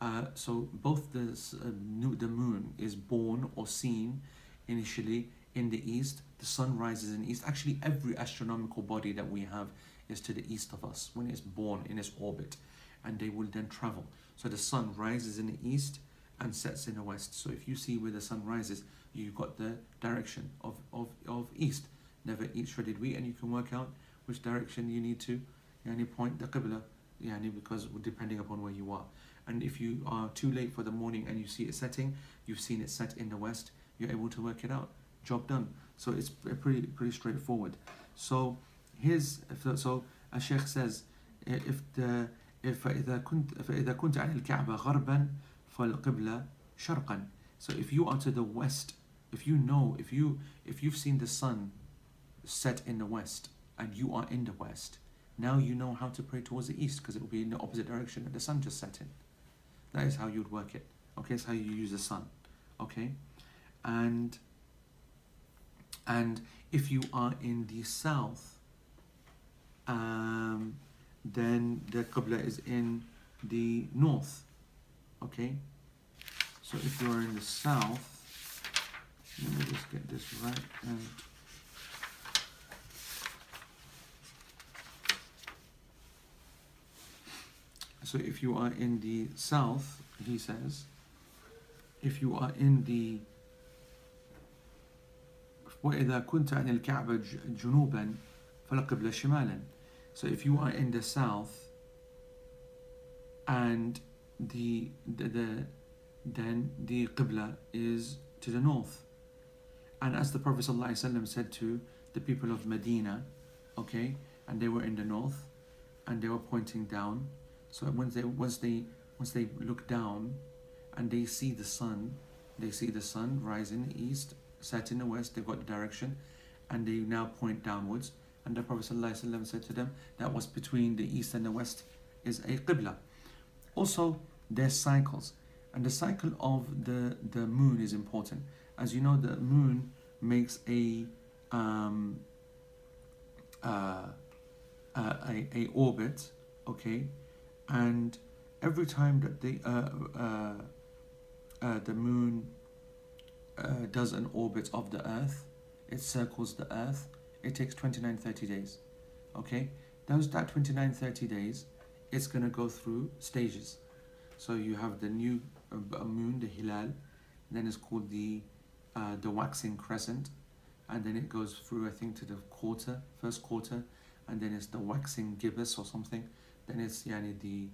uh, so both the, uh, the moon is born or seen initially in the east the sun rises in the east actually every astronomical body that we have is to the east of us when it's born in its orbit and they will then travel so the sun rises in the east and sets in the west so if you see where the sun rises you've got the direction of, of, of east never eat shredded wheat and you can work out which direction you need to yani point the qibla yani because depending upon where you are and if you are too late for the morning and you see it setting you've seen it set in the west you're able to work it out job done so it's pretty pretty straightforward so here's so a sheikh says if the if إذا كنت فإذا كنت عن الكعبة غربا فالقبلة شرقا so if you are to the west if you know if you if you've seen the sun set in the west and you are in the west, now you know how to pray towards the east because it will be in the opposite direction that the sun just set in. That is how you'd work it. Okay, that's how you use the sun. Okay, and and if you are in the south, um, then the qibla is in the north. Okay, so if you're in the south, let me just get this right and. So if you are in the south, he says, if you are in the وإذا كنت عن الكعبة جنوبا فالقبلة شمالا So if you are in the south and the, the, the then the Qibla is to the north. And as the Prophet ﷺ said to the people of Medina, okay, and they were in the north and they were pointing down, so once they once they once they look down and they see the sun, they see the sun rise in the east, set in the west, they've got the direction, and they now point downwards. And the Prophet ﷺ said to them that was between the east and the west is a qibla. Also, there's cycles. And the cycle of the, the moon is important. As you know, the moon makes a um, uh, uh, a, a orbit, okay, and every time that the uh, uh, uh, the moon uh, does an orbit of the earth it circles the earth it takes 29 30 days okay? Those that 29 30 days it's going to go through stages. So you have the new uh, moon the hilal then it's called the uh, the waxing crescent and then it goes through i think to the quarter first quarter and then it's the waxing gibbous or something. Then it's yani the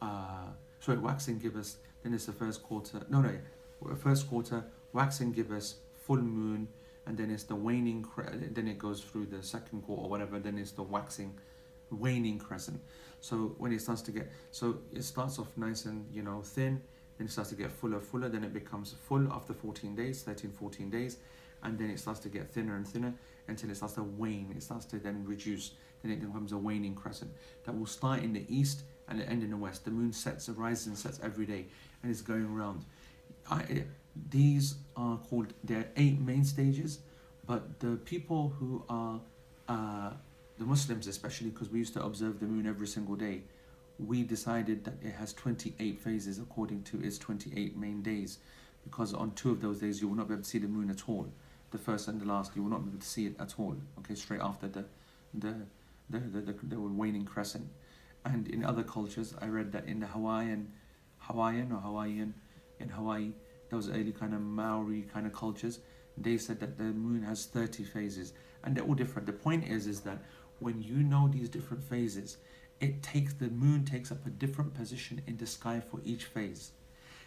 uh, sorry waxing gibbous then it's the first quarter no no first quarter waxing gibbous full moon and then it's the waning then it goes through the second quarter or whatever then it's the waxing waning crescent. So when it starts to get so it starts off nice and you know thin then it starts to get fuller fuller then it becomes full after 14 days 13 14 days and then it starts to get thinner and thinner until it starts to wane it starts to then reduce then it becomes a waning crescent that will start in the east and end in the west. The moon sets, rises and sets every day and is going around. I, these are called, there are eight main stages, but the people who are, uh, the Muslims especially, because we used to observe the moon every single day, we decided that it has 28 phases according to its 28 main days, because on two of those days you will not be able to see the moon at all. The first and the last, you will not be able to see it at all. Okay, straight after the the the, the, the, the waning crescent. And in other cultures, I read that in the Hawaiian, Hawaiian or Hawaiian, in Hawaii, those early kind of Maori kind of cultures, they said that the moon has 30 phases and they're all different. The point is, is that when you know these different phases, it takes the moon takes up a different position in the sky for each phase.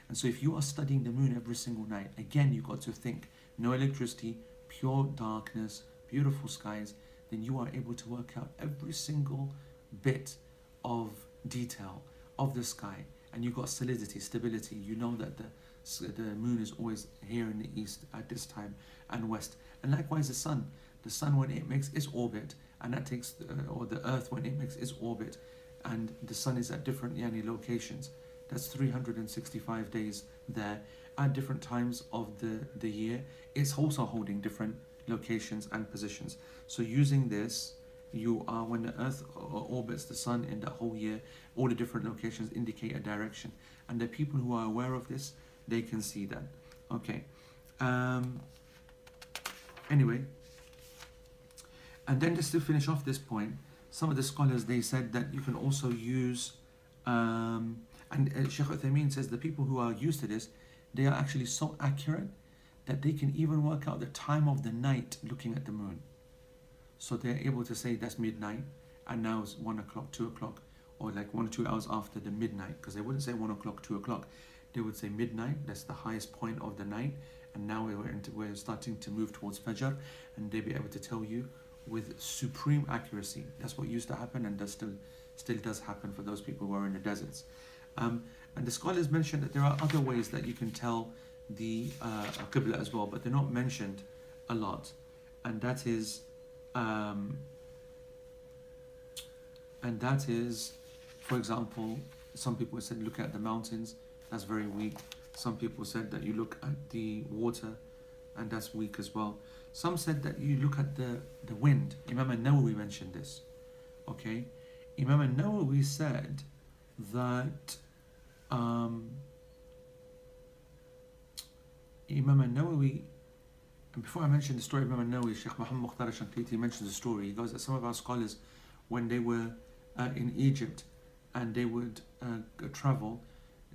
And so if you are studying the moon every single night, again, you've got to think no electricity, pure darkness, beautiful skies, then you are able to work out every single bit of detail of the sky and you've got solidity, stability, you know that the the moon is always here in the east at this time and west. And likewise the sun. The sun when it makes its orbit, and that takes, uh, or the earth when it makes its orbit, and the sun is at different yani, locations. That's 365 days there at different times of the, the year. It's also holding different locations and positions. So using this, you are when the earth orbits the sun in that whole year all the different locations indicate a direction and the people who are aware of this they can see that okay um, anyway and then just to finish off this point some of the scholars they said that you can also use um, and uh, Sheikh Uthaymeen says the people who are used to this they are actually so accurate that they can even work out the time of the night looking at the moon so they're able to say that's midnight and now it's one o'clock, two o'clock, or like one or two hours after the midnight, because they wouldn't say one o'clock, two o'clock. They would say midnight, that's the highest point of the night, and now we're, into, we're starting to move towards Fajr, and they'll be able to tell you with supreme accuracy. That's what used to happen and does still still does happen for those people who are in the deserts. Um, and the scholars mentioned that there are other ways that you can tell the uh, Qibla as well, but they're not mentioned a lot. And that is um, and that is, for example, some people said look at the mountains, that's very weak. Some people said that you look at the water, and that's weak as well. Some said that you look at the, the wind. Imam al-Nawawi mentioned this. Okay? Imam al-Nawawi said that um, Imam al-Nawawi and before I mention the story of Imam Nawawi, Sheikh Muhammad Mukhtar Shankiti mentions the story. He goes that some of our scholars, when they were uh, in Egypt and they would uh, travel,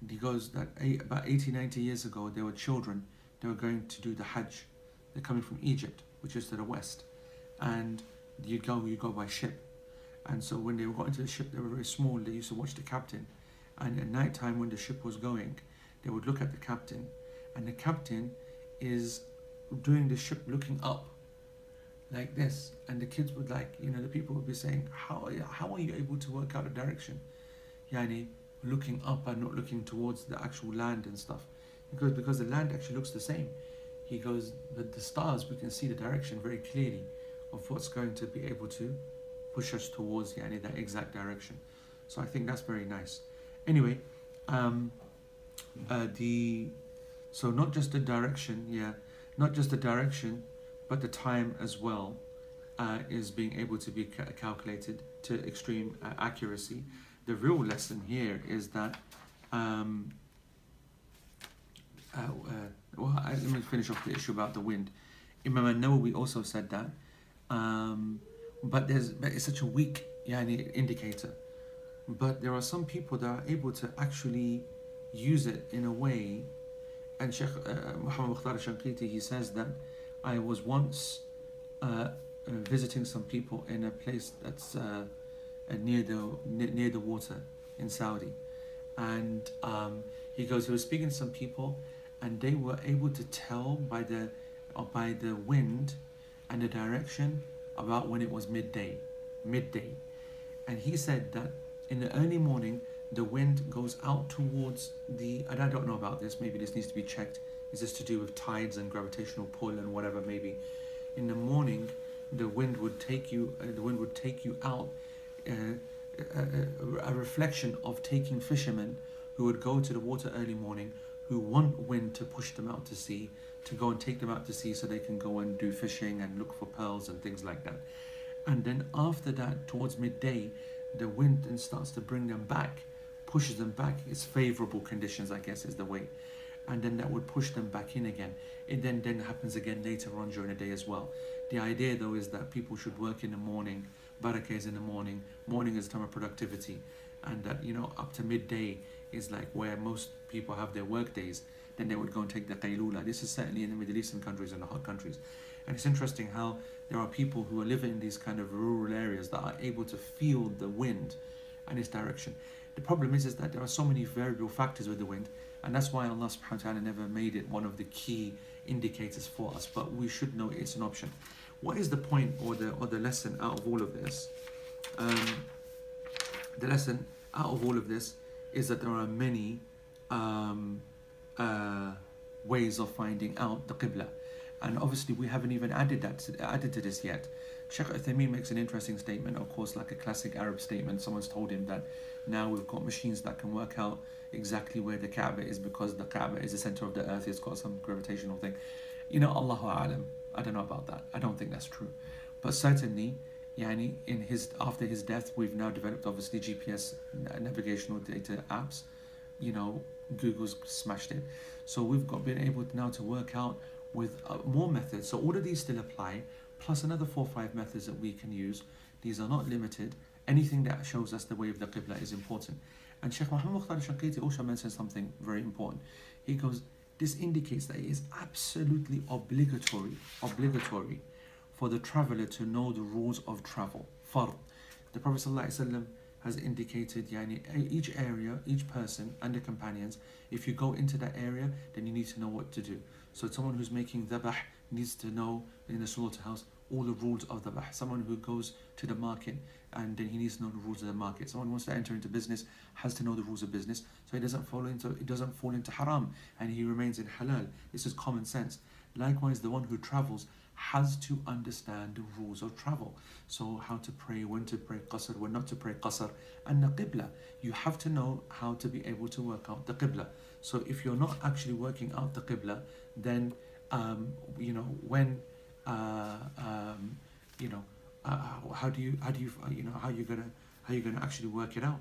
he goes that eight, about 80, 90 years ago, they were children, they were going to do the Hajj. They're coming from Egypt, which is to the west. And you go, you go by ship. And so when they got into the ship, they were very small. They used to watch the captain. And at night time, when the ship was going, they would look at the captain. And the captain is doing the ship looking up like this and the kids would like you know the people would be saying how are you, how are you able to work out a direction yani looking up and not looking towards the actual land and stuff because because the land actually looks the same he goes but the stars we can see the direction very clearly of what's going to be able to push us towards yani that exact direction so i think that's very nice anyway um uh, the so not just the direction yeah not just the direction, but the time as well uh, is being able to be ca- calculated to extreme uh, accuracy. The real lesson here is that. Um, uh, uh well, I, let me finish off the issue about the wind. Imam Nawawi also said that, um, but there's but it's such a weak yani, indicator. But there are some people that are able to actually use it in a way and Sheikh uh, Muhammad Mukhtar Shankiti, he says that I was once uh, uh, visiting some people in a place that's uh, uh near the near the water in Saudi, and um, he goes, he was speaking to some people, and they were able to tell by the uh, by the wind and the direction about when it was midday, midday, and he said that in the early morning the wind goes out towards the, and I don't know about this, maybe this needs to be checked. Is this to do with tides and gravitational pull and whatever maybe? In the morning, the wind would take you, uh, the wind would take you out, uh, a, a, a reflection of taking fishermen who would go to the water early morning, who want wind to push them out to sea, to go and take them out to sea so they can go and do fishing and look for pearls and things like that. And then after that, towards midday, the wind then starts to bring them back pushes them back. It's favorable conditions, I guess, is the way. And then that would push them back in again. It then, then happens again later on during the day as well. The idea, though, is that people should work in the morning, barakah is in the morning, morning is time of productivity, and that, you know, up to midday is like where most people have their work days. Then they would go and take the qaylula. This is certainly in the Middle Eastern countries and the hot countries. And it's interesting how there are people who are living in these kind of rural areas that are able to feel the wind and its direction. The problem is, is that there are so many variable factors with the wind, and that's why Allah subhanahu wa ta'ala never made it one of the key indicators for us, but we should know it's an option. What is the point or the or the lesson out of all of this? Um, the lesson out of all of this is that there are many um, uh, ways of finding out the Qibla. And obviously, we haven't even added that added to this yet. Sheikh Uthaymeen makes an interesting statement, of course, like a classic Arab statement. Someone's told him that now we've got machines that can work out exactly where the Kaaba is because the Kaaba is the center of the earth, it's got some gravitational thing. You know, Allahu Alam. I don't know about that. I don't think that's true. But certainly, Yani, in his after his death, we've now developed obviously GPS navigational data apps. You know, Google's smashed it. So we've got been able now to work out with uh, more methods. So all of these still apply, plus another four or five methods that we can use. These are not limited. Anything that shows us the way of the Qibla is important. And Sheikh Muhammad Mukhtar Shanqiti also mentioned something very important. He goes, this indicates that it is absolutely obligatory, obligatory for the traveler to know the rules of travel. Fard. The Prophet ﷺ has indicated yani, each area, each person and the companions, if you go into that area, then you need to know what to do. So someone who's making dhabah needs to know in the slaughterhouse all the rules of dhabah. Someone who goes to the market and then he needs to know the rules of the market. Someone wants to enter into business has to know the rules of business, so he doesn't fall into it doesn't fall into haram and he remains in halal. This is common sense. Likewise, the one who travels has to understand the rules of travel. So how to pray, when to pray qasr, when not to pray qasr, and the qibla. You have to know how to be able to work out the qibla. So if you're not actually working out the qibla, then um, you know when uh, um, you know uh, how do you how do you you know how you're gonna how you're gonna actually work it out?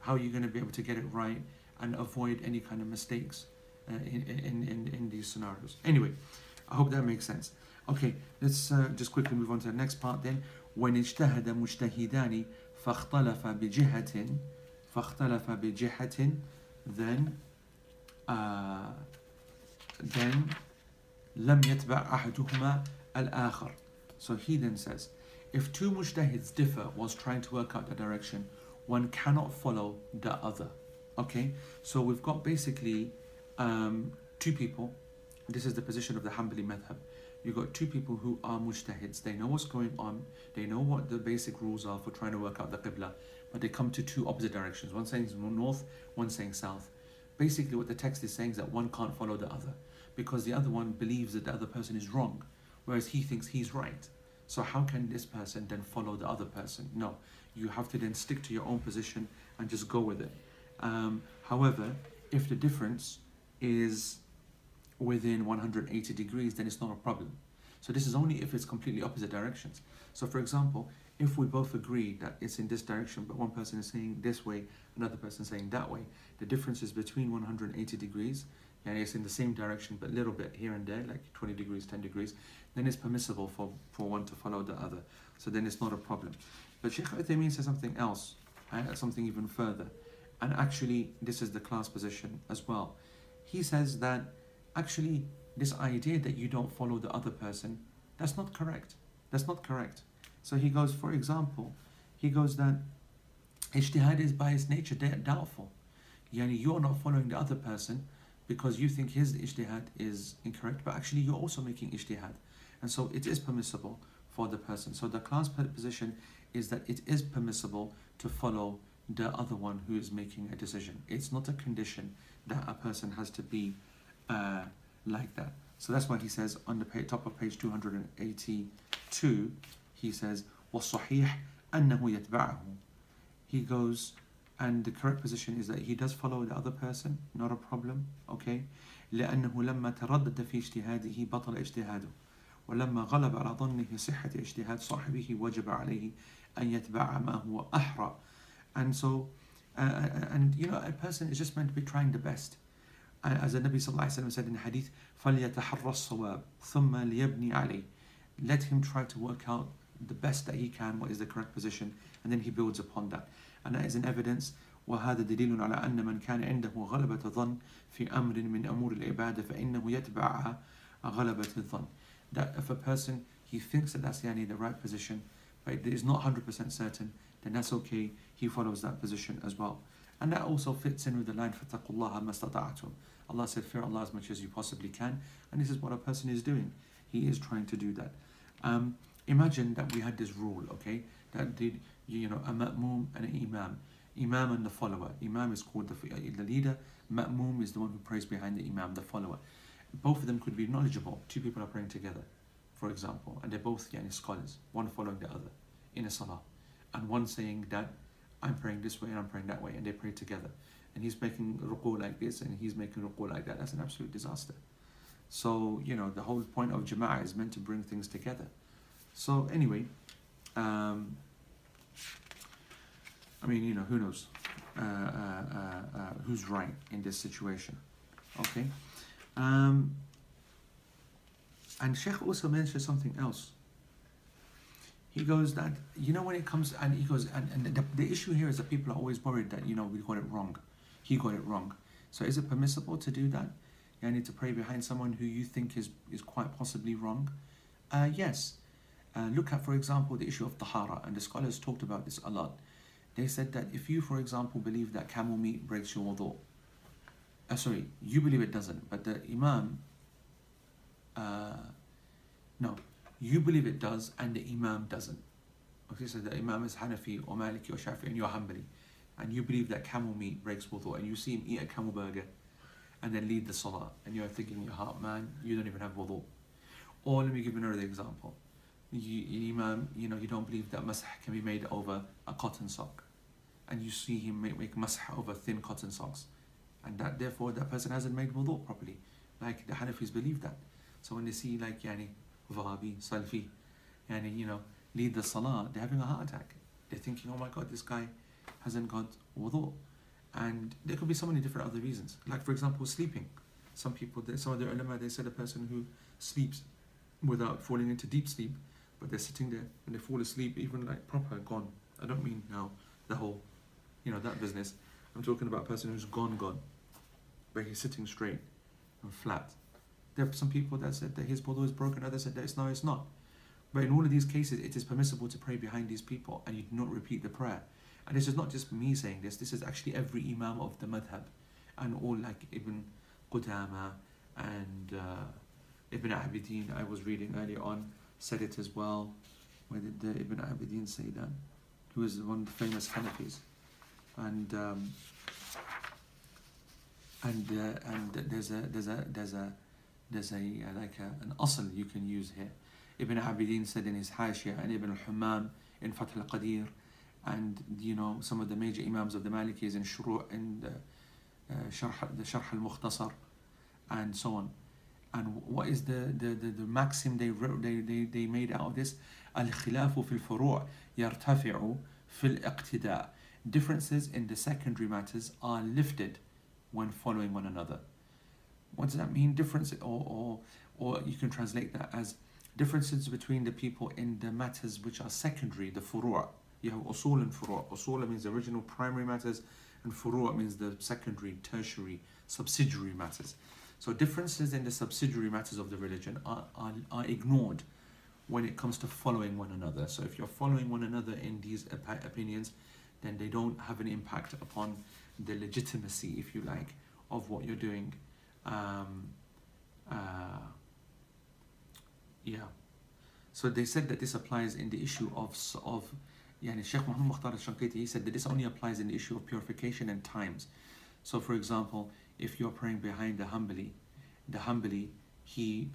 How are you gonna be able to get it right and avoid any kind of mistakes uh, in, in, in in these scenarios? Anyway, I hope that makes sense. Okay, let's uh, just quickly move on to the next part then. when اجتهد مجتهدان فاختلف بجهة فاختلف بجهة then uh, then لم يتبع أحدهما الآخر so he then says if two mujtahids differ whilst trying to work out the direction one cannot follow the other okay so we've got basically um, two people this is the position of the Hanbali madhab you've got two people who are mujtahids. They know what's going on. They know what the basic rules are for trying to work out the qibla. But they come to two opposite directions. One saying north, one saying south. Basically, what the text is saying is that one can't follow the other because the other one believes that the other person is wrong, whereas he thinks he's right. So how can this person then follow the other person? No, you have to then stick to your own position and just go with it. Um, however, if the difference is within 180 degrees, then it's not a problem. So this is only if it's completely opposite directions. So for example, if we both agree that it's in this direction, but one person is saying this way, another person saying that way, the difference is between 180 degrees, and it's in the same direction, but a little bit here and there, like 20 degrees, 10 degrees, then it's permissible for, for one to follow the other. So then it's not a problem. But Sheikh Uthaymeen says something else, uh, something even further. And actually, this is the class position as well. He says that actually this idea that you don't follow the other person, that's not correct. That's not correct. So he goes, for example, he goes that ijtihad is by its nature doubtful. Yani you're not following the other person because you think his ijtihad is incorrect, but actually you're also making ijtihad. And so it is permissible for the person. So the class position is that it is permissible to follow the other one who is making a decision. It's not a condition that a person has to be uh, like that. So that's why he says on the page, top of page 282, he says, وَالصَّحِيحِ أَنَّهُ يَتْبَعَهُ He goes, and the correct position is that he does follow the other person, not a problem, okay? لأنه لما تردد في اجتهاده بطل اجتهاده ولما غلب على ظنه صحة اجتهاد صاحبه وجب عليه أن يتبع ما هو أحرى and so uh, and you know a person is just meant to be trying the best as the Nabi ﷺ said in hadith, فَلْيَتَحَرَّ الصَّوَابِ ثُمَّ لِيَبْنِي عَلَيْهِ Let him try to work out the best that he can, what is the correct position, and then he builds upon that. And that is an evidence وهذا دليل على أن من كان عنده غلبة ظن في أمر من أمور العبادة فإنه يتبعها غلبة الظن. That if a person he thinks that that's yani, the right position, but it is not 100% certain, then that's okay. He follows that position as well. And that also fits in with the line فَاتَّقُوا اللَّهَ مَا Allah said, fear Allah as much as you possibly can. And this is what a person is doing. He is trying to do that. Um, imagine that we had this rule, okay? That did, you know, a ma'mum and an imam. Imam and the follower. Imam is called the, the leader. Ma'mum is the one who prays behind the Imam, the follower. Both of them could be knowledgeable. Two people are praying together, for example, and they're both yani, scholars, one following the other in a salah. And one saying that I'm praying this way and I'm praying that way, and they pray together. And he's making ruku like this and he's making ruku like that. That's an absolute disaster. So, you know, the whole point of Jama'ah is meant to bring things together. So, anyway, um, I mean, you know, who knows uh, uh, uh, uh, who's right in this situation. Okay. Um, and Sheikh also mentioned something else. He goes that, you know, when it comes, and he goes, and, and the, the issue here is that people are always worried that, you know, we got it wrong. He got it wrong. So is it permissible to do that? You need to pray behind someone who you think is, is quite possibly wrong? Uh, yes. Uh, look at, for example, the issue of tahara, and the scholars talked about this a lot. They said that if you, for example, believe that camel meat breaks your wudu, uh, sorry, you believe it doesn't, but the imam, uh, no, you believe it does and the imam doesn't. Okay, so the imam is Hanafi or Maliki or Shafi and you're Hanbali, and you believe that camel meat breaks wudu, and you see him eat a camel burger and then lead the salah, and you're thinking in your heart, man, you don't even have wudu. Or let me give you another example. You, imam, you know, you don't believe that masah can be made over a cotton sock. And you see him make, make masah over thin cotton socks. And that therefore that person hasn't made wudu properly. Like the Hanafis believe that. So when they see like yani Wahhabi, Salfi yani you know lead the salah they're having a heart attack. They're thinking oh my god this guy hasn't got wudu and there could be so many different other reasons like for example sleeping some people some of the ulama they said a person who sleeps without falling into deep sleep but they're sitting there and they fall asleep even like proper gone I don't mean now the whole you know, that business. I'm talking about a person who's gone, gone, where he's sitting straight and flat. There are some people that said that his wudu is broken, others said that it's no, it's not. But in all of these cases, it is permissible to pray behind these people and you do not repeat the prayer. And this is not just me saying this, this is actually every Imam of the madhab and all like Ibn Qudama and uh, Ibn Abidin, I was reading earlier on, said it as well. Where did the Ibn Abidin say that? Who was one of the famous Hanafis and um, and uh, and there's a there's a there's a there's a uh, like a, an asl you can use here. Ibn Abidin said in his Hashia and Ibn al-Hammam in Fath al-Qadir and you know some of the major imams of the Malikis in Shuru' in the uh, Sharh, the Sharh al-Mukhtasar and so on. And what is the, the, the, the maxim they, wrote, they, they, they made out of this? الخلاف في الفروع يرتفع في الاقتداء differences in the secondary matters are lifted when following one another. What does that mean? Difference, or, or, or you can translate that as differences between the people in the matters which are secondary, the furu'. you have usul and furu'. Usul means the original primary matters, and furu' means the secondary, tertiary, subsidiary matters. So differences in the subsidiary matters of the religion are, are, are ignored when it comes to following one another. So if you're following one another in these op opinions, then they don't have an impact upon the legitimacy, if you like, of what you're doing. Um, uh, yeah. So they said that this applies in the issue of of yani Sheikh Muhammad Mukhtar al-Shanqiti, he said that this only applies in the issue of purification and times. So for example, if you're praying behind the Hanbali, the Hanbali, he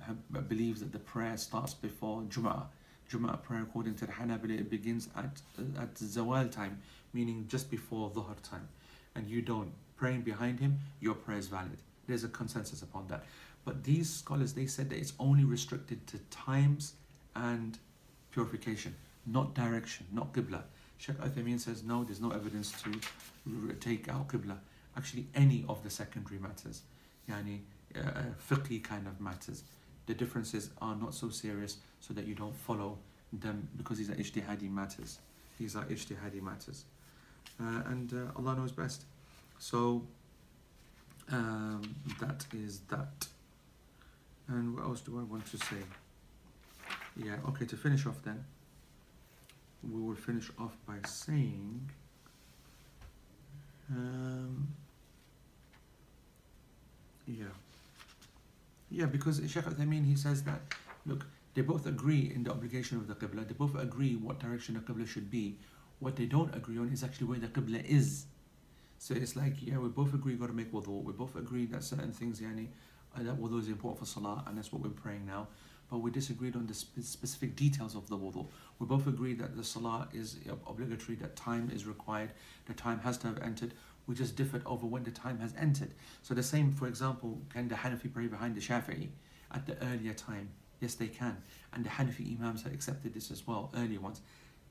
believes that the prayer starts before Jum'ah. Jum'ah prayer according to the Hanabali, it begins at, at Zawal time, meaning just before Dhuhr time, and you don't, praying behind him, your prayer is valid. There's a consensus upon that. But these scholars, they said that it's only restricted to times and purification, not direction, not Qibla. Sheikh Uthaymeen says, no, there's no evidence to take out Qibla. Actually, any of the secondary matters, yani, uh, uh fiqhi kind of matters, the differences are not so serious so that you don't follow them because these are ijtihadi matters. These are ijtihadi matters uh, and uh, Allah knows best. So um, that is that. And what else do I want to say? Yeah, okay, to finish off then, we will finish off by saying um, yeah. Yeah, because Sheikh Uthaymeen, he says that, look, they both agree in the obligation of the Qibla, they both agree what direction the Qibla should be, What they don't agree on is actually where the Qibla is. So it's like, yeah, we both agree you've got to make wudu. We both agree that certain things, yani, that wudu is important for salah, and that's what we're praying now. But we disagreed on the spe- specific details of the wudu. We both agreed that the salah is obligatory, that time is required, the time has to have entered. We just differed over when the time has entered. So the same, for example, can the Hanafi pray behind the Shafi'i at the earlier time? Yes, they can. And the Hanafi Imams have accepted this as well, earlier ones.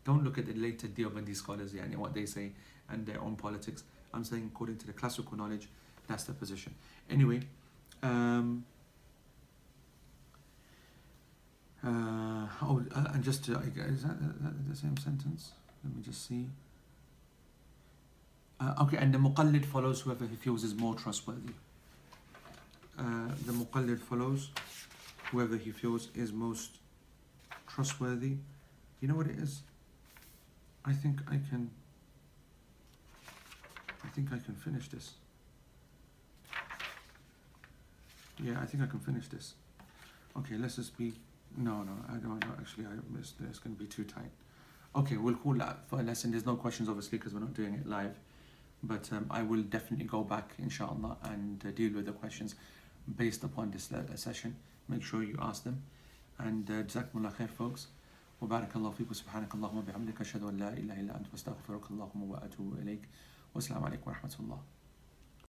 Don't look at the later Deobandi scholars and what they say and their own politics. I'm saying according to the classical knowledge, that's the position. Anyway, um, uh, oh, uh, and just to, is that, that the same sentence? Let me just see. Uh, okay, and the muqallid follows whoever he feels is more trustworthy. Uh, the muqallid follows whoever he feels is most trustworthy. You know what it is? I think I can. I think I can finish this. Yeah, I think I can finish this. Okay, let's just be. No, no, I don't. know. Actually, I missed. It's going to be too tight. Okay, we'll call that for a lesson. There's no questions, obviously, because we're not doing it live. But um, I will definitely go back, inshallah, and uh, deal with the questions based upon this uh, session. Make sure you ask them. And uh, Jazakumullah khair, folks. وبارك الله فيكم سبحانك اللهم وبحمدك أشهد أن لا إله إلا أنت واستغفرك اللهم وأتوب إليك والسلام عليكم ورحمة الله